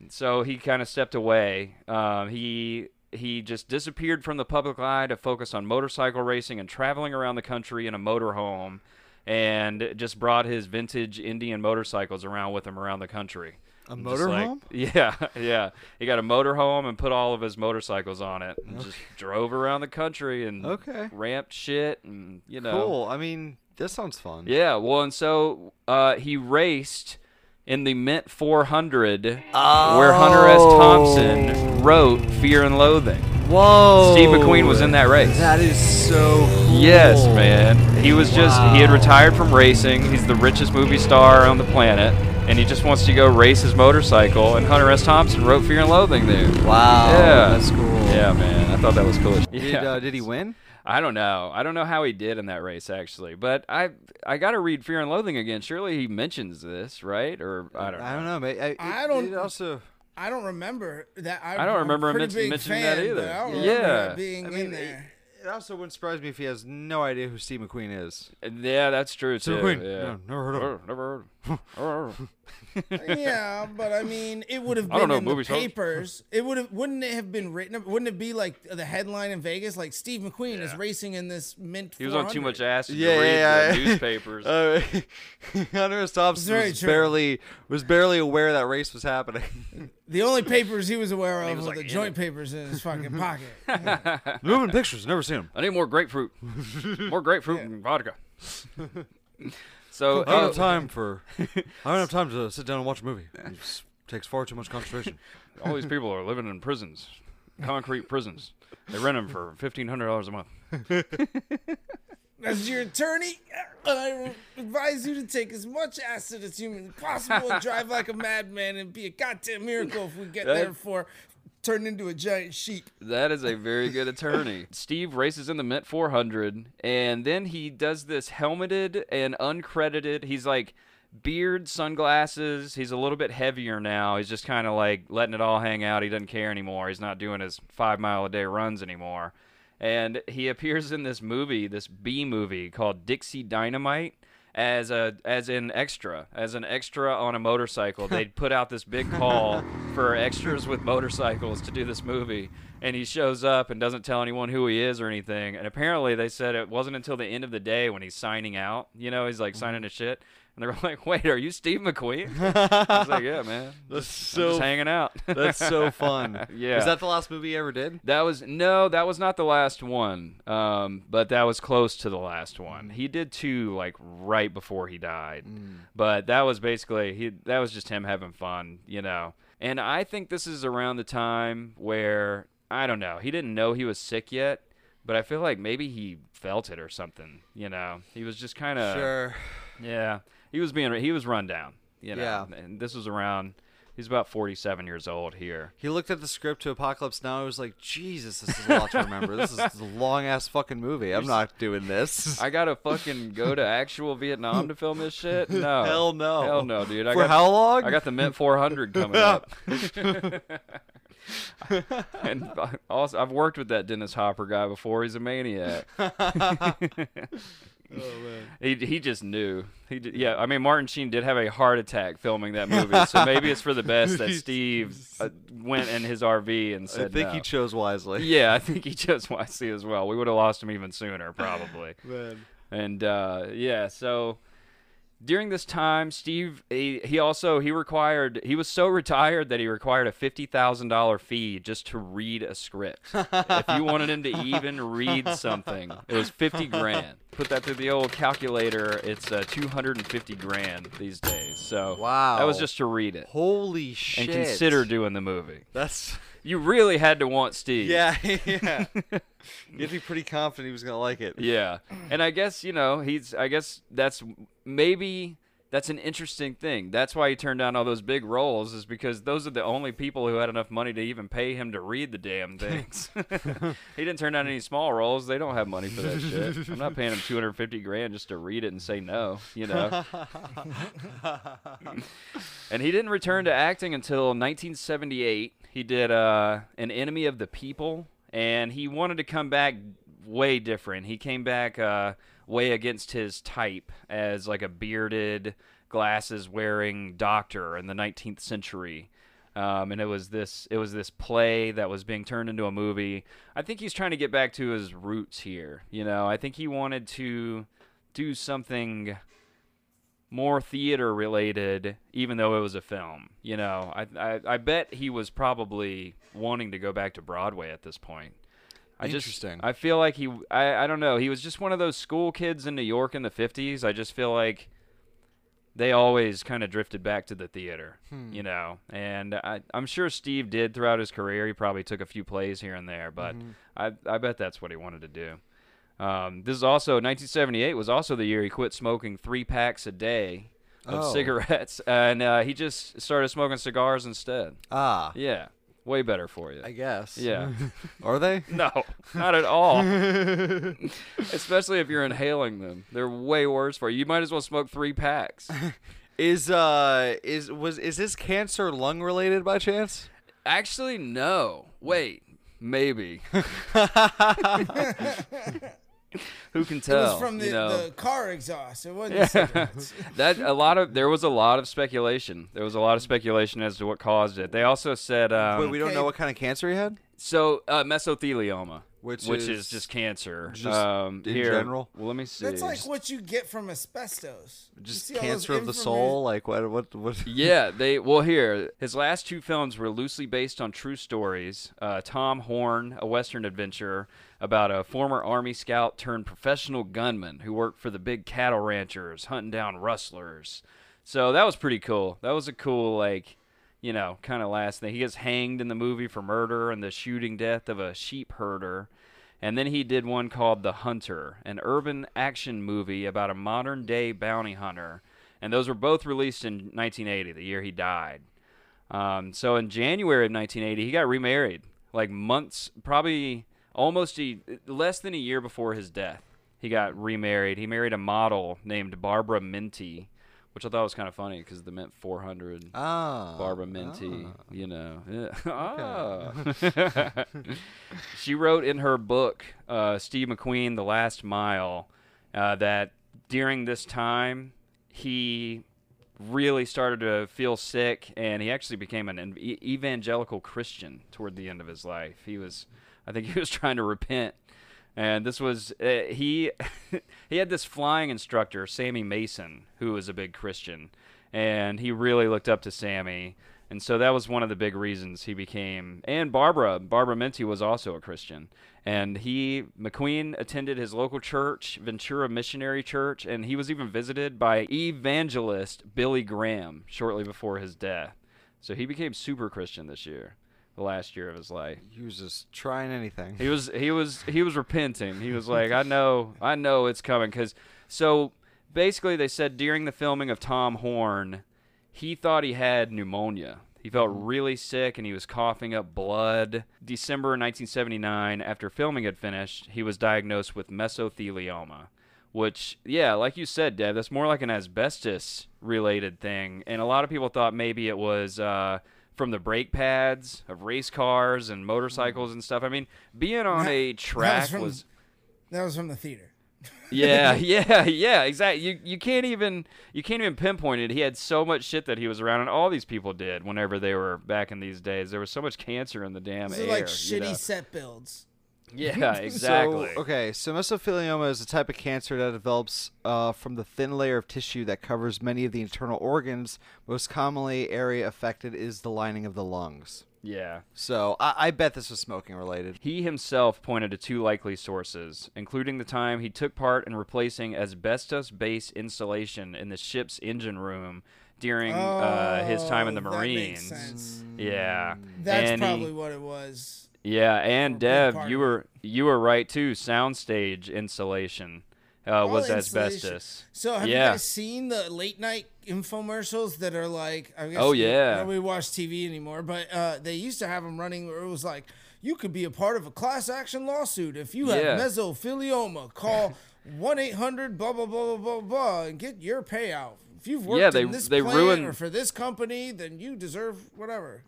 So he kind of stepped away. Um, he he just disappeared from the public eye to focus on motorcycle racing and traveling around the country in a motorhome, and just brought his vintage Indian motorcycles around with him around the country. A just like- motorhome? yeah, (laughs) yeah. He got a motorhome and put all of his motorcycles on it, and just drove around the country and Okay. ramped shit, and you know, Cool. I mean, this sounds fun. yeah, well, and so uh, he raced in the Mint 400, where Hunter S. Thompson wrote Fear and Loathing. Whoa. Steve McQueen was in that race. That is so cool. Yes, man. He was just, he had retired from racing. He's the richest movie star on the planet. And he just wants to go race his motorcycle. And Hunter S. Thompson wrote Fear and Loathing there. Wow. Yeah. That's cool. Yeah, man. I thought that was cool. Did, Yeah. uh, did he win? I don't know. I don't know how he did in that race actually, but I I got to read Fear and Loathing again. Surely he mentions this, right? Or I don't know. I don't know. ma- I, I don't- It also. I don't remember that. I, I don't remember him I'm a pretty men- big mentioning fan, that either. I don't Yeah. that being I in mean, there. It also wouldn't surprise me if he has no idea who Steve McQueen is. Yeah, that's true too. Steve McQueen. Yeah. No, never heard of him. Never heard. of him. (laughs) yeah, but I mean, it would have I don't been know, in the movie stars. papers. It would have, wouldn't it have been written? Wouldn't it be like the headline in Vegas, like Steve McQueen is racing in this mint? He was on too 400? much acid Yeah, to read yeah, the yeah. newspapers. (laughs) Uh, (laughs) Hunter S. Thompson was true. barely was barely aware that race was happening. The only papers he was aware (laughs) of was, were like, the in joint papers in his fucking pocket. Moving pictures, never seen him. I need more grapefruit. more grapefruit and vodka. So I don't uh, have time for. I don't have (laughs) time to sit down and watch a movie. Just Takes far too much concentration. (laughs) All these people are living in prisons, concrete prisons. They rent them for fifteen hundred dollars a month. As your attorney, I advise you to take as much acid as humanly possible and drive like a madman and be a goddamn miracle if we get there before turning into a giant sheep. That is a very good attorney. (laughs) Steve races in the Mint 400, and then he does this helmeted and uncredited. He's like beard, sunglasses. He's a little bit heavier now. He's just kind of like letting it all hang out. He doesn't care anymore. He's not doing his five mile a day runs anymore. And he appears in this movie, this B movie called Dixie Dynamite. As a as an extra, as an extra on a motorcycle, (laughs) they'd put out this big call for extras with motorcycles to do this movie, and he shows up and doesn't tell anyone who he is or anything. And apparently, they said it wasn't until the end of the day when he's signing out. You know, he's like mm-hmm. signing his shit, and they're (laughs) like, "Wait, are you Steve McQueen?" (laughs) I was like, "Yeah, man, That's so just hanging out." That's so (laughs) fun. Yeah. Was that the last movie you ever did? That was no, that was not the last one. Um, but that was close to the last one. He did two like right before he died. But that was basically he that was just him having fun, you know. And I think this is around the time where I don't know, he didn't know he was sick yet, but I feel like maybe he felt it or something, you know. He was just kind of Sure. Yeah. He was being he was run down, you know. Yeah. And this was around he's about 47 years old here. He looked at the script to Apocalypse Now. He was like, Jesus, this is a lot to remember. This is a long ass fucking movie. I'm not doing this. I gotta fucking go to actual Vietnam to film this shit? (laughs) No. Hell no. Hell no, dude. I For got, how long? I got the Mint 400 coming up. (laughs) and also, I've worked with that Dennis Hopper guy before. He's a maniac. (laughs) Oh man. (laughs) He he just knew. He d- yeah. I mean, Martin Sheen did have a heart attack filming that movie, so (laughs) maybe it's for the best that Steve (laughs) uh, went in his RV and said. I think no. he chose wisely. Yeah, I think he chose wisely as well. We would have lost him even sooner, probably. Man. And uh, yeah, so during this time, Steve he, he also he required he was so retired that he required a fifty thousand dollar fee just to read a script. if you wanted him to even read something, it was fifty grand. Put that through the old calculator. It's uh, two hundred and fifty grand these days. So Wow. that was just to read it Holy shit. and consider doing the movie. That's. You really had to want Steve. Yeah, (laughs) yeah. (laughs) You'd be pretty confident he was gonna like it. Yeah. And I guess, you know, he's I guess that's maybe that's an interesting thing. That's why he turned down all those big roles is because those are the only people who had enough money to even pay him to read the damn things. (laughs) he didn't turn down any small roles. They don't have money for that shit. I'm not paying him 250 grand just to read it and say no, you know. and he didn't return to acting until 1978. He did uh, An Enemy of the People, and he wanted to come back way different. He came back uh, way against his type as like a bearded, glasses wearing doctor in the 19th century. Um, and it was this it was this play that was being turned into a movie. I think he's trying to get back to his roots here. You know, I think he wanted to do something more theater related, even though it was a film. You know, I, I I bet he was probably wanting to go back to Broadway at this point. I Interesting. Just, I feel like he. I I don't know. He was just one of those school kids in New York in the '50s. I just feel like they always kind of drifted back to the theater, hmm. you know. And I, I'm sure Steve did throughout his career. He probably took a few plays here and there, but mm-hmm. I, I bet that's what he wanted to do. Um, this is also 1978 was also the year he quit smoking three packs a day of Oh. cigarettes, (laughs) and uh, he just started smoking cigars instead. Ah, Yeah, way better for you. I guess. Yeah. (laughs) Are they? No, not at all. (laughs) Especially if you're inhaling them. They're way worse for you. You might as well smoke three packs. Is uh is was is this cancer lung related by chance? Actually, no. Wait, maybe. Who can It tell? was from the, you know? the car exhaust. It wasn't (laughs) cigarettes. (laughs) that a lot of there was a lot of speculation. There was a lot of speculation as to what caused it. They also said um, Wait, we don't okay. know what kind of cancer he had. so uh, mesothelioma, Which which is is just cancer. just um, in here, general? Well, let me see. That's like what you get from asbestos. Just see all those cancer of the soul. Like what? What? What? (laughs) yeah, they well here his last two films were loosely based on true stories. Uh, Tom Horn, a western adventure about a former army scout turned professional gunman who worked for the big cattle ranchers hunting down rustlers. So that was pretty cool. That was a cool like you know, kind of last thing. He gets hanged in the movie for murder and the shooting death of a sheep herder. And then he did one called The Hunter, an urban action movie about a modern day bounty hunter. And those were both released in 1980, the year he died. Um, so in January of 1980, he got remarried, like months, probably almost a, less than a year before his death. He got remarried. He married a model named Barbara Minty, which I thought was kind of funny because the Mint 400. Ah, Barbara Minty, you know. (laughs) Yeah. Ah. (laughs) she wrote in her book, uh, Steve McQueen, The Last Mile, uh, that during this time, he really started to feel sick and he actually became an evangelical Christian toward the end of his life. He was, I think he was (laughs) trying to repent. And this was uh, he (laughs) he had this flying instructor, Sammy Mason, who was a big Christian, and he really looked up to Sammy. And so that was one of the big reasons he became. And Barbara, Barbara Minty was also a Christian. And he, McQueen, attended his local church, Ventura Missionary Church, and he was even visited by evangelist Billy Graham shortly before his death. So he became super Christian this year, the last year of his life. He was just trying anything. He was he was he was repenting. He was (laughs) like, I know, I know it's coming. Because so basically, they said during the filming of Tom Horn, he thought he had pneumonia. He felt really sick and he was coughing up blood. December 1979, after filming had finished, he was diagnosed with mesothelioma, which, yeah, like you said, Deb, that's more like an asbestos related thing. And a lot of people thought maybe it was uh, from the brake pads of race cars and motorcycles mm. and stuff. I mean, being on That- a that was track from- was. That was from the theater. Yeah, (laughs) yeah, yeah, exactly. You you can't even you can't even pinpoint it. He had so much shit that he was around, and all these people did whenever they were back in these days. There was so much cancer in the damn These air. like you shitty know? set builds. Yeah, (laughs) exactly. So, okay, so mesothelioma is a type of cancer that develops uh, from the thin layer of tissue that covers many of the internal organs. Most commonly, area affected is the lining of the lungs. Yeah. So I, I bet this was smoking related. He himself pointed to two likely sources, including the time he took part in replacing asbestos-based insulation in the ship's engine room during uh, his time in the Oh, Marines. Yeah, That's and he- probably what it was. Yeah, and Dev, you were you were right too. Soundstage insulation uh, was asbestos. So have yeah. you guys seen the late night infomercials that are like? I guess Oh, yeah. Nobody watch TV anymore, but uh, they used to have them running where it was like, you could be a part of a class action lawsuit if you have Yeah. mesothelioma. Call one eight hundred blah blah blah blah blah blah and get your payout. If you've worked Yeah, they- in this they plant ruined- or for this company, then you deserve whatever.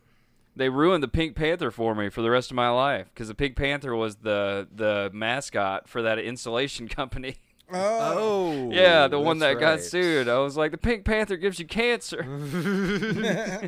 They ruined the Pink Panther for me for the rest of my life because the Pink Panther was the the mascot for that insulation (laughs) company. Oh, yeah, the one that that's got sued. I was like, the Pink Panther gives you cancer. Oh, (laughs) (laughs) yeah,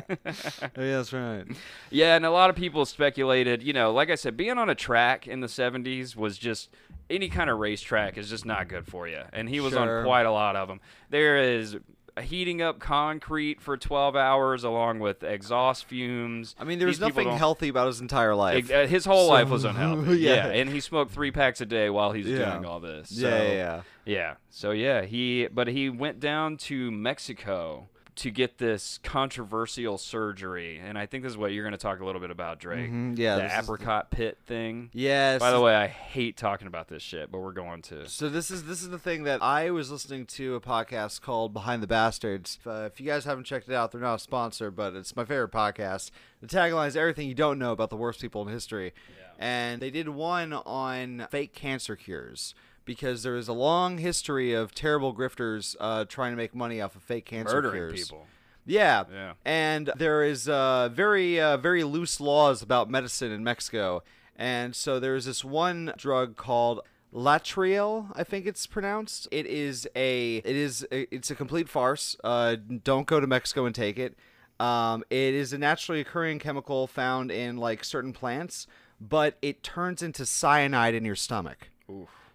that's right. Yeah, and a lot of people speculated, you know, like I said, being on a track in the 70s was just any kind of racetrack is just not good for you. And he was Sure. on quite a lot of them. There is heating up concrete for 12 hours along with exhaust fumes. I mean, there was These nothing healthy about his entire life. Ex- uh, His whole So- life was (laughs) unhealthy. yeah. yeah. and he smoked three packs a day while he's Yeah. doing all this. So, yeah, yeah. yeah. So yeah, he but he went down to Mexico to get this controversial surgery, and I think this is what you're going to talk a little bit about, Drake. Mhm, yeah, the is the- apricot pit thing. Yes. By the way, I hate talking about this shit, but we're going to. So this is this is the thing that I was listening to a podcast called Behind the Bastards. Uh, if you guys haven't checked it out, they're not a sponsor, but it's my favorite podcast. The tagline is everything you don't know about the worst people in history, and they did one on fake cancer cures because there is a long history of terrible grifters uh, trying to make money off of fake cancer Murdering cures. people. Yeah. Yeah. And there is uh, very uh, very loose laws about medicine in Mexico. And so there's this one drug called Laetrile, I think it's pronounced. It is a it is a, it's a complete farce. Uh, don't go to Mexico and take it. Um, it is a naturally occurring chemical found in like certain plants, but it turns into cyanide in your stomach.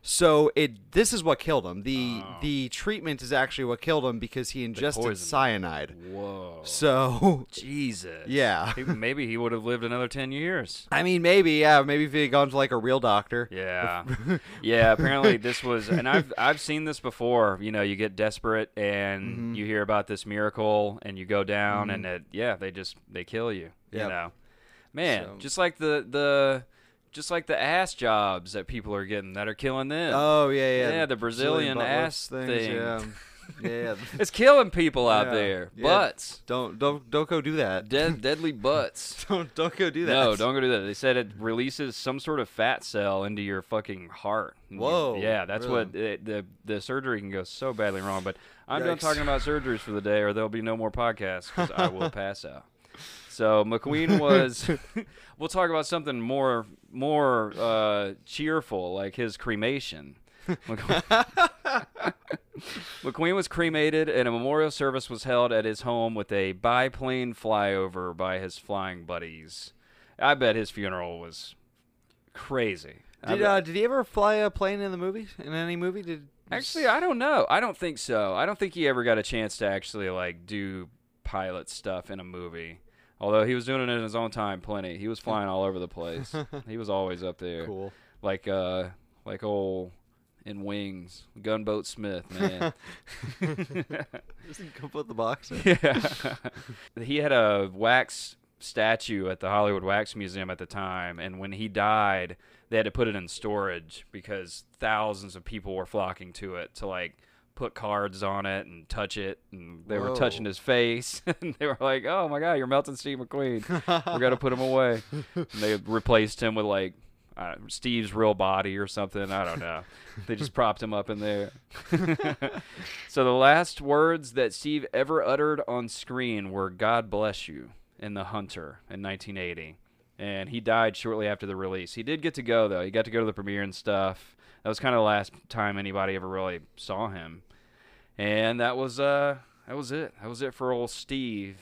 So it this is what killed him. The the treatment is actually what killed him because he ingested cyanide. Whoa. So (laughs) Jesus. Yeah. He- maybe he would have lived another 10 years. I mean, maybe yeah, maybe if he had gone to like a real doctor. Yeah. (laughs) yeah, apparently this was and I've I've seen this before. You know, you get desperate and Mm-hmm. you hear about this miracle and you go down and it yeah, they just they kill you. You know. Man, So- just like the the just like the ass jobs that people are getting that are killing them. Oh yeah, yeah. Yeah, the Brazilian butt ass lifts thing. Yeah, (laughs) yeah. It's killing people out Yeah. there. Yeah. Butts. don't don't don't go do that. Dead, (laughs) deadly butts. don't don't go do that. No, don't go do that. They said it releases some sort of fat cell into your fucking heart. Whoa, yeah, that's what it, the the surgery can go so badly wrong. But I'm done talking about surgeries for the day, or there'll be no more podcasts because I will (laughs) pass out. So McQueen was. (laughs) we'll talk about something more more uh, cheerful, like his cremation. (laughs) McQueen was cremated, and a memorial service was held at his home with a biplane flyover by his flying buddies. I bet his funeral was crazy. Did uh, did he ever fly a plane in the movie? In any movie? Did Actually, I don't know. I don't think so. I don't think he ever got a chance to actually like do pilot stuff in a movie. Although he was doing it in his own time, plenty. He was flying all over the place. (laughs) he was always up there. Cool. Like uh, like old in Wings, Gunboat Smith, man. (laughs) (laughs) Come with the box. yeah. he had a wax statue at the Hollywood Wax Museum at the time, and when he died, they had to put it in storage because thousands of people were flocking to it to like put cards on it and touch it, and they were touching his face, (laughs) and they were like, "Oh my God, you're melting Steve McQueen. we got to put him away." And they (laughs) replaced him with like. Uh, Steve's real body or something. I don't know. they just propped him up in there. (laughs) So the last words that Steve ever uttered on screen were "God bless you" in The Hunter in 1980, and he died shortly after the release. He did get to go though. He got to go to the premiere and stuff. That was kind of the last time anybody ever really saw him, and that was uh that was it. That was it for old Steve.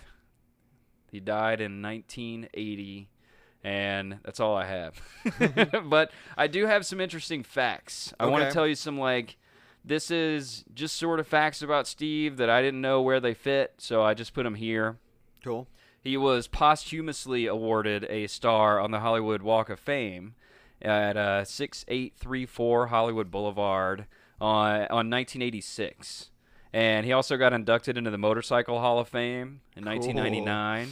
He died in 1980. And that's all I have. (laughs) (laughs) but I do have some interesting facts. I want to tell you some like this is just sort of facts about Steve that I didn't know where they fit, so I just put them here. Cool. He was posthumously awarded a star on the Hollywood Walk of Fame at uh, 6834 Hollywood Boulevard on, on 1986. And he also got inducted into the Motorcycle Hall of Fame in 1999.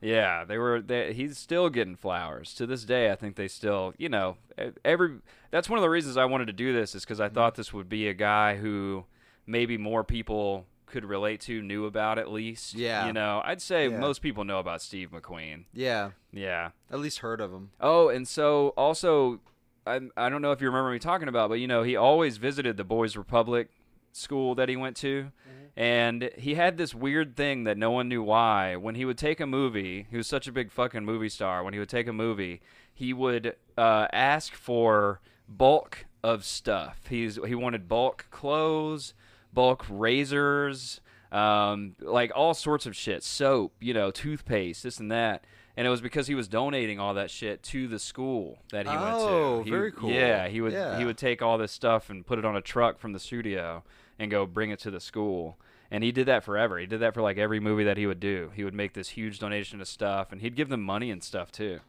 Yeah, they were. They, he's still getting flowers to this day. I think they still, you know, every. That's one of the reasons I wanted to do this is because I mm-hmm. thought this would be a guy who maybe more people could relate to, knew about at least. Yeah. you know, I'd say Yeah. most people know about Steve McQueen. Yeah. Yeah. At least heard of him. Oh, and so also, I I don't know if you remember me talking about, but you know, he always visited the Boys Republic school that he went to. And he had this weird thing that no one knew why. When he would take a movie, he was such a big fucking movie star. When he would take a movie, he would uh, ask for bulk of stuff. He's he wanted bulk clothes, bulk razors, um, like all sorts of shit, soap, you know, toothpaste, this and that. And it was because he was donating all that shit to the school that he went to. Oh, very cool. Yeah, he would Yeah. he would take all this stuff and put it on a truck from the studio and go bring it to the school. And he did that forever. He did that for like every movie that he would do. He would make this huge donation of stuff and he'd give them money and stuff too.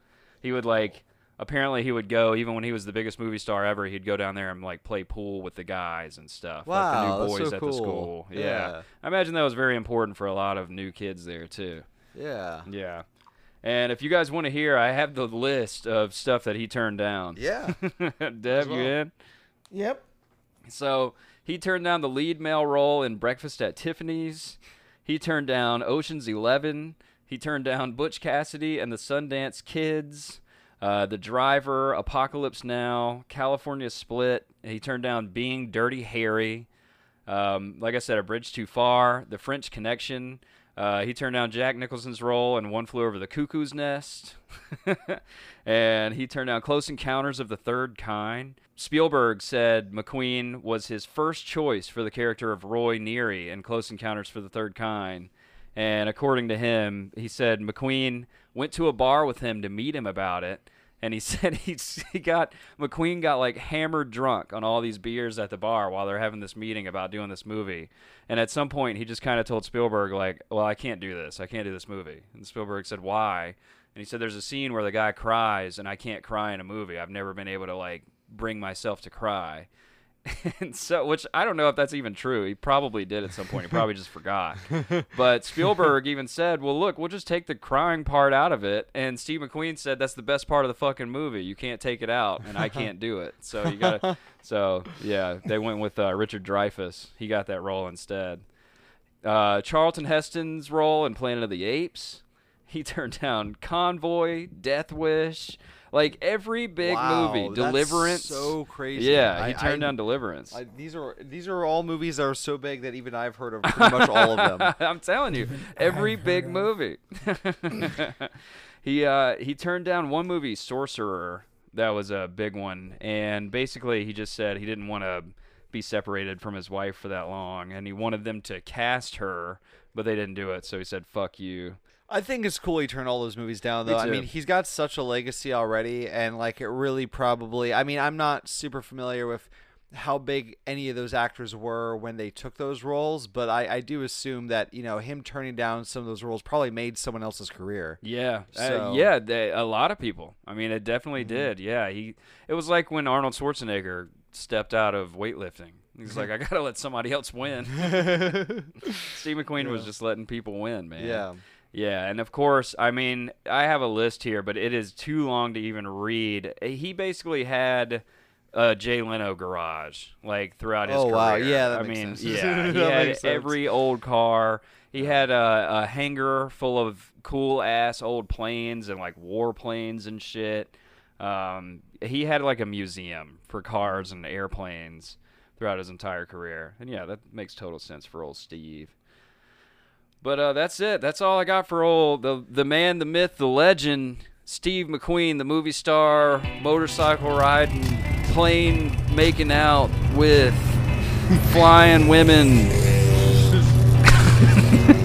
He would like apparently he would go even when he was the biggest movie star ever, he'd go down there and like play pool with the guys and stuff. like the Wow, new that's boys so at the cool. school. Yeah. Yeah. I imagine that was very important for a lot of new kids there too. Yeah. Yeah. And if you guys want to hear, I have the list of stuff that he turned down. Yeah. (laughs) Deb, you in? Yep. So he turned down the lead male role in Breakfast at Tiffany's. He turned down Ocean's Eleven. He turned down Butch Cassidy and the Sundance Kids. Uh, the Driver, Apocalypse Now, California Split. He turned down Being Dirty Harry. Um, like I said, A Bridge Too Far, The French Connection. Uh, he turned down Jack Nicholson's role in One Flew Over the Cuckoo's Nest. (laughs) and he turned down Close Encounters of the Third Kind. Spielberg said McQueen was his first choice for the character of Roy Neary in Close Encounters for the Third Kind. And according to him, he said McQueen went to a bar with him to meet him about it. And he (laughs) said he's, he got McQueen got like hammered drunk on all these beers at the bar while they're having this meeting about doing this movie. And at some point, he just kind of told Spielberg like, "Well, I can't do this. I can't do this movie." And Spielberg said, "Why?" And he said, "There's a scene where the guy cries, and I can't cry in a movie. I've never been able to like bring myself to cry." (laughs) and so which I don't know if that's even true. He probably did at some point. He (laughs) probably just forgot. (laughs) But Spielberg even said, "Well, look, we'll just take the crying part out of it." And Steve McQueen said, "That's the best part of the fucking movie. You can't take it out, and I can't do it. So you got to So, yeah, they went with uh, Richard Dreyfuss. He got that role instead. Uh, Charlton Heston's role in Planet of the Apes. He turned down Convoy, Death Wish, like every big Wow, movie. that's Deliverance. so crazy. Yeah, he I- turned I- down Deliverance. I, these are these are all movies that are so big that even I've heard of pretty much all of them. (laughs) I'm telling you, every big movie. (laughs) he uh, he turned down one movie, Sorcerer. That was a big one, and basically he just said he didn't want to be separated from his wife for that long, and he wanted them to cast her, but they didn't do it. So he said, "Fuck you." I think it's cool he turned all those movies down, Me though. I mean, he's got such a legacy already, and like it really probably. I mean, I'm not super familiar with how big any of those actors were when they took those roles, but I, I do assume that you know him turning down some of those roles probably made someone else's career. Yeah, So- Mm-hmm. uh, yeah, they, a lot of people. I mean, it definitely did. Yeah, he. It was like when Arnold Schwarzenegger stepped out of weightlifting. He's like, I gotta let somebody else win. (laughs) Steve McQueen was just letting people win, man. Yeah. Yeah, and of course, I mean, I have a list here, but it is too long to even read. He basically had a Jay Leno garage, like throughout his Oh, career. wow. Yeah, that I makes mean, sense. (laughs) yeah, he had every old car. He had a, a hangar full of cool ass old planes and like warplanes and shit. Um, he had like a museum for cars and airplanes throughout his entire career, and yeah, that makes total sense for old Steve. But uh, that's it. That's all I got for old the the man, the myth, the legend, Steve McQueen, the movie star, motorcycle riding, plane making out with (laughs) flying women. (laughs)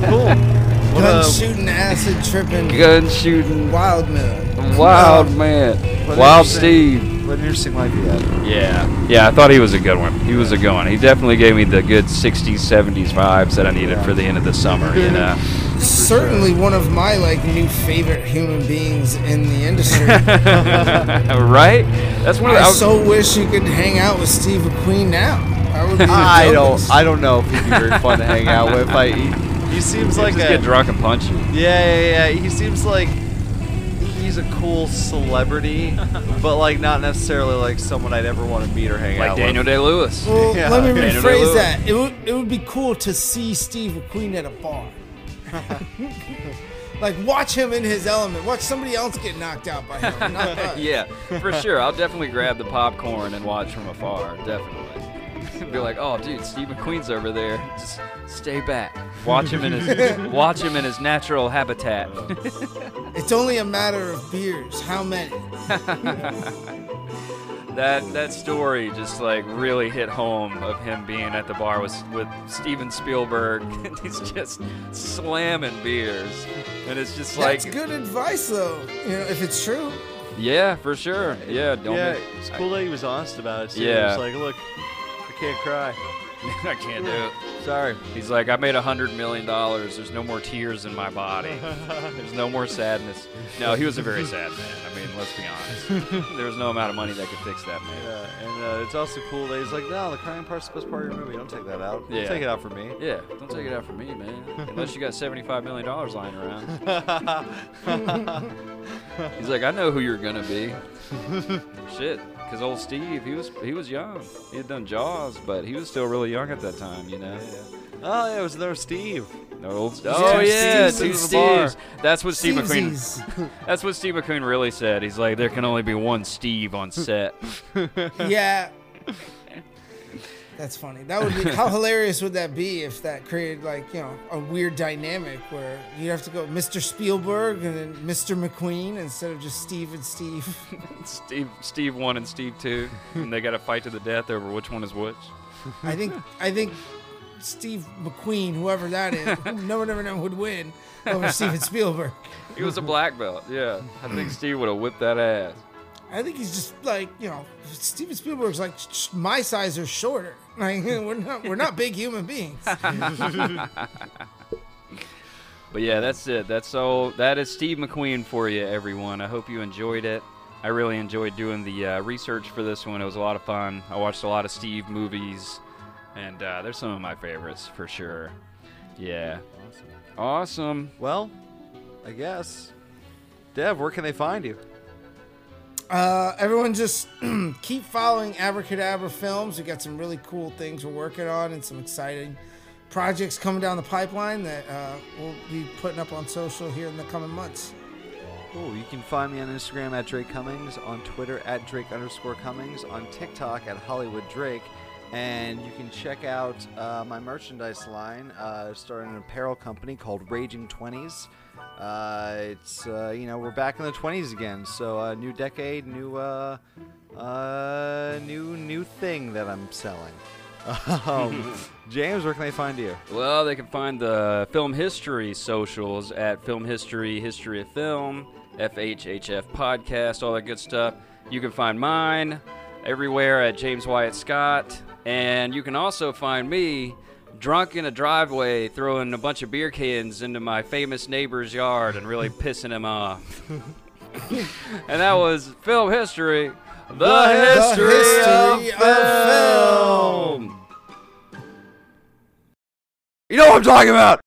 Cool. What Gun a- shooting, acid tripping, gun shooting, wild man. wild man, what wild interesting- Steve. What an interesting life he had. Yeah, yeah. I thought he was a good one. He was a good one. He definitely gave me the good '60s, '70s vibes that I needed for the end of the summer. You know. Certainly one of my like new favorite human beings in the industry. (laughs) right? That's one of the. I I was- so wish you could hang out with Steve McQueen now. I would be the I don't. I don't know if he'd be very fun to hang out with. I, he, he seems like just a get drunk and punch you. Yeah, yeah, yeah. He seems like he's a cool celebrity, (laughs) but like not necessarily like someone I'd ever want to meet or hang out. With. Like out Daniel with. Day Lewis. Well, Yeah. let me (laughs) Daniel rephrase that. It would it would be cool to see Steve McQueen at a bar. (laughs) like watch him in his element. Watch somebody else get knocked out by him. Not us. yeah, for sure. I'll definitely grab the popcorn and watch from afar. Definitely. Be like, oh, dude, Steve McQueen's over there. Just stay back. Watch him in his watch him in his natural habitat. It's only a matter of beers. How many? (laughs) that that story just like really hit home of him being at the bar with with Steven Spielberg. (laughs) and He's just slamming beers, and it's just like, That's good advice, though. You know, if it's true. yeah, for sure. Yeah, don't. Yeah, make- it's cool that he was honest about it. Too. Yeah. It's like, look, I can't cry. (laughs) I can't do it. (laughs) Sorry. He's like, I made a hundred million dollars. There's no more tears in my body. There's no more sadness. (laughs) No, he was a very sad man. I mean, let's be honest. there was no amount of money that could fix that man. Yeah, and uh, it's also cool that he's like, no, the crying part's the best part of your movie. Don't take that out. Yeah. Don't take it out for me. Yeah, don't take it out from me, man. Unless you got seventy-five million dollars lying around. He's like, I know who you're gonna be. Shit, because old Steve, he was he was young. He had done Jaws, but he was still really young at that time, you know. Oh yeah, it was there, Steve. No old. Oh, Steve. Oh Yeah, yeah, Steve's two the bar. Steves. That's what Steve McQueen. (laughs) That's what Steve McQueen really said. He's like, there can only be one Steve on set. (laughs) yeah. That's funny. That would be how (laughs) hilarious would that be if that created like you know a weird dynamic where you have to go Mr. Spielberg and then Mr. McQueen instead of just Steve and Steve. (laughs) Steve, Steve one and Steve two, and they got to fight to the death over which one is which. I think I think Steve McQueen, whoever that is, who (laughs) no one ever know would win over Steven Spielberg. He was a black belt. Yeah, I think Steve would have whipped that ass. I think he's just like you know Steven Spielberg's like my size or shorter. (laughs) Like (laughs) we're not we're not big human beings. (laughs) But yeah, that's it. That's all. That is Steve McQueen for you, everyone. I hope you enjoyed it. I really enjoyed doing the uh, research for this one. It was a lot of fun. I watched a lot of Steve movies, and uh, they're some of my favorites for sure. Yeah. Awesome. Well, I guess. Dev, where can they find you? Uh, everyone just (clears throat) keep following Abracadabra Films. We got some really cool things we're working on and some exciting projects coming down the pipeline that uh, we'll be putting up on social here in the coming months. Cool. You can find me on Instagram at Drake Cummings, on Twitter at Drake underscore Cummings, on TikTok at Hollywood Drake, and you can check out uh, my merchandise line. Uh, starting an apparel company called Raging Twenties. Uh, it's uh, you know we're back in the twenties again, so uh, new decade, new uh, uh, new new thing that I'm selling. (laughs) Um, (laughs) James, where can they find you? Well, they can find the film history socials at Film History, History of Film, FHHF Podcast, all that good stuff. You can find mine everywhere at James Wyatt Scott. And you can also find me drunk in a driveway throwing a bunch of beer cans into my famous neighbor's yard and really pissing him off. (laughs) and that was Film History, the, The history, history of, of film. You know what I'm talking about.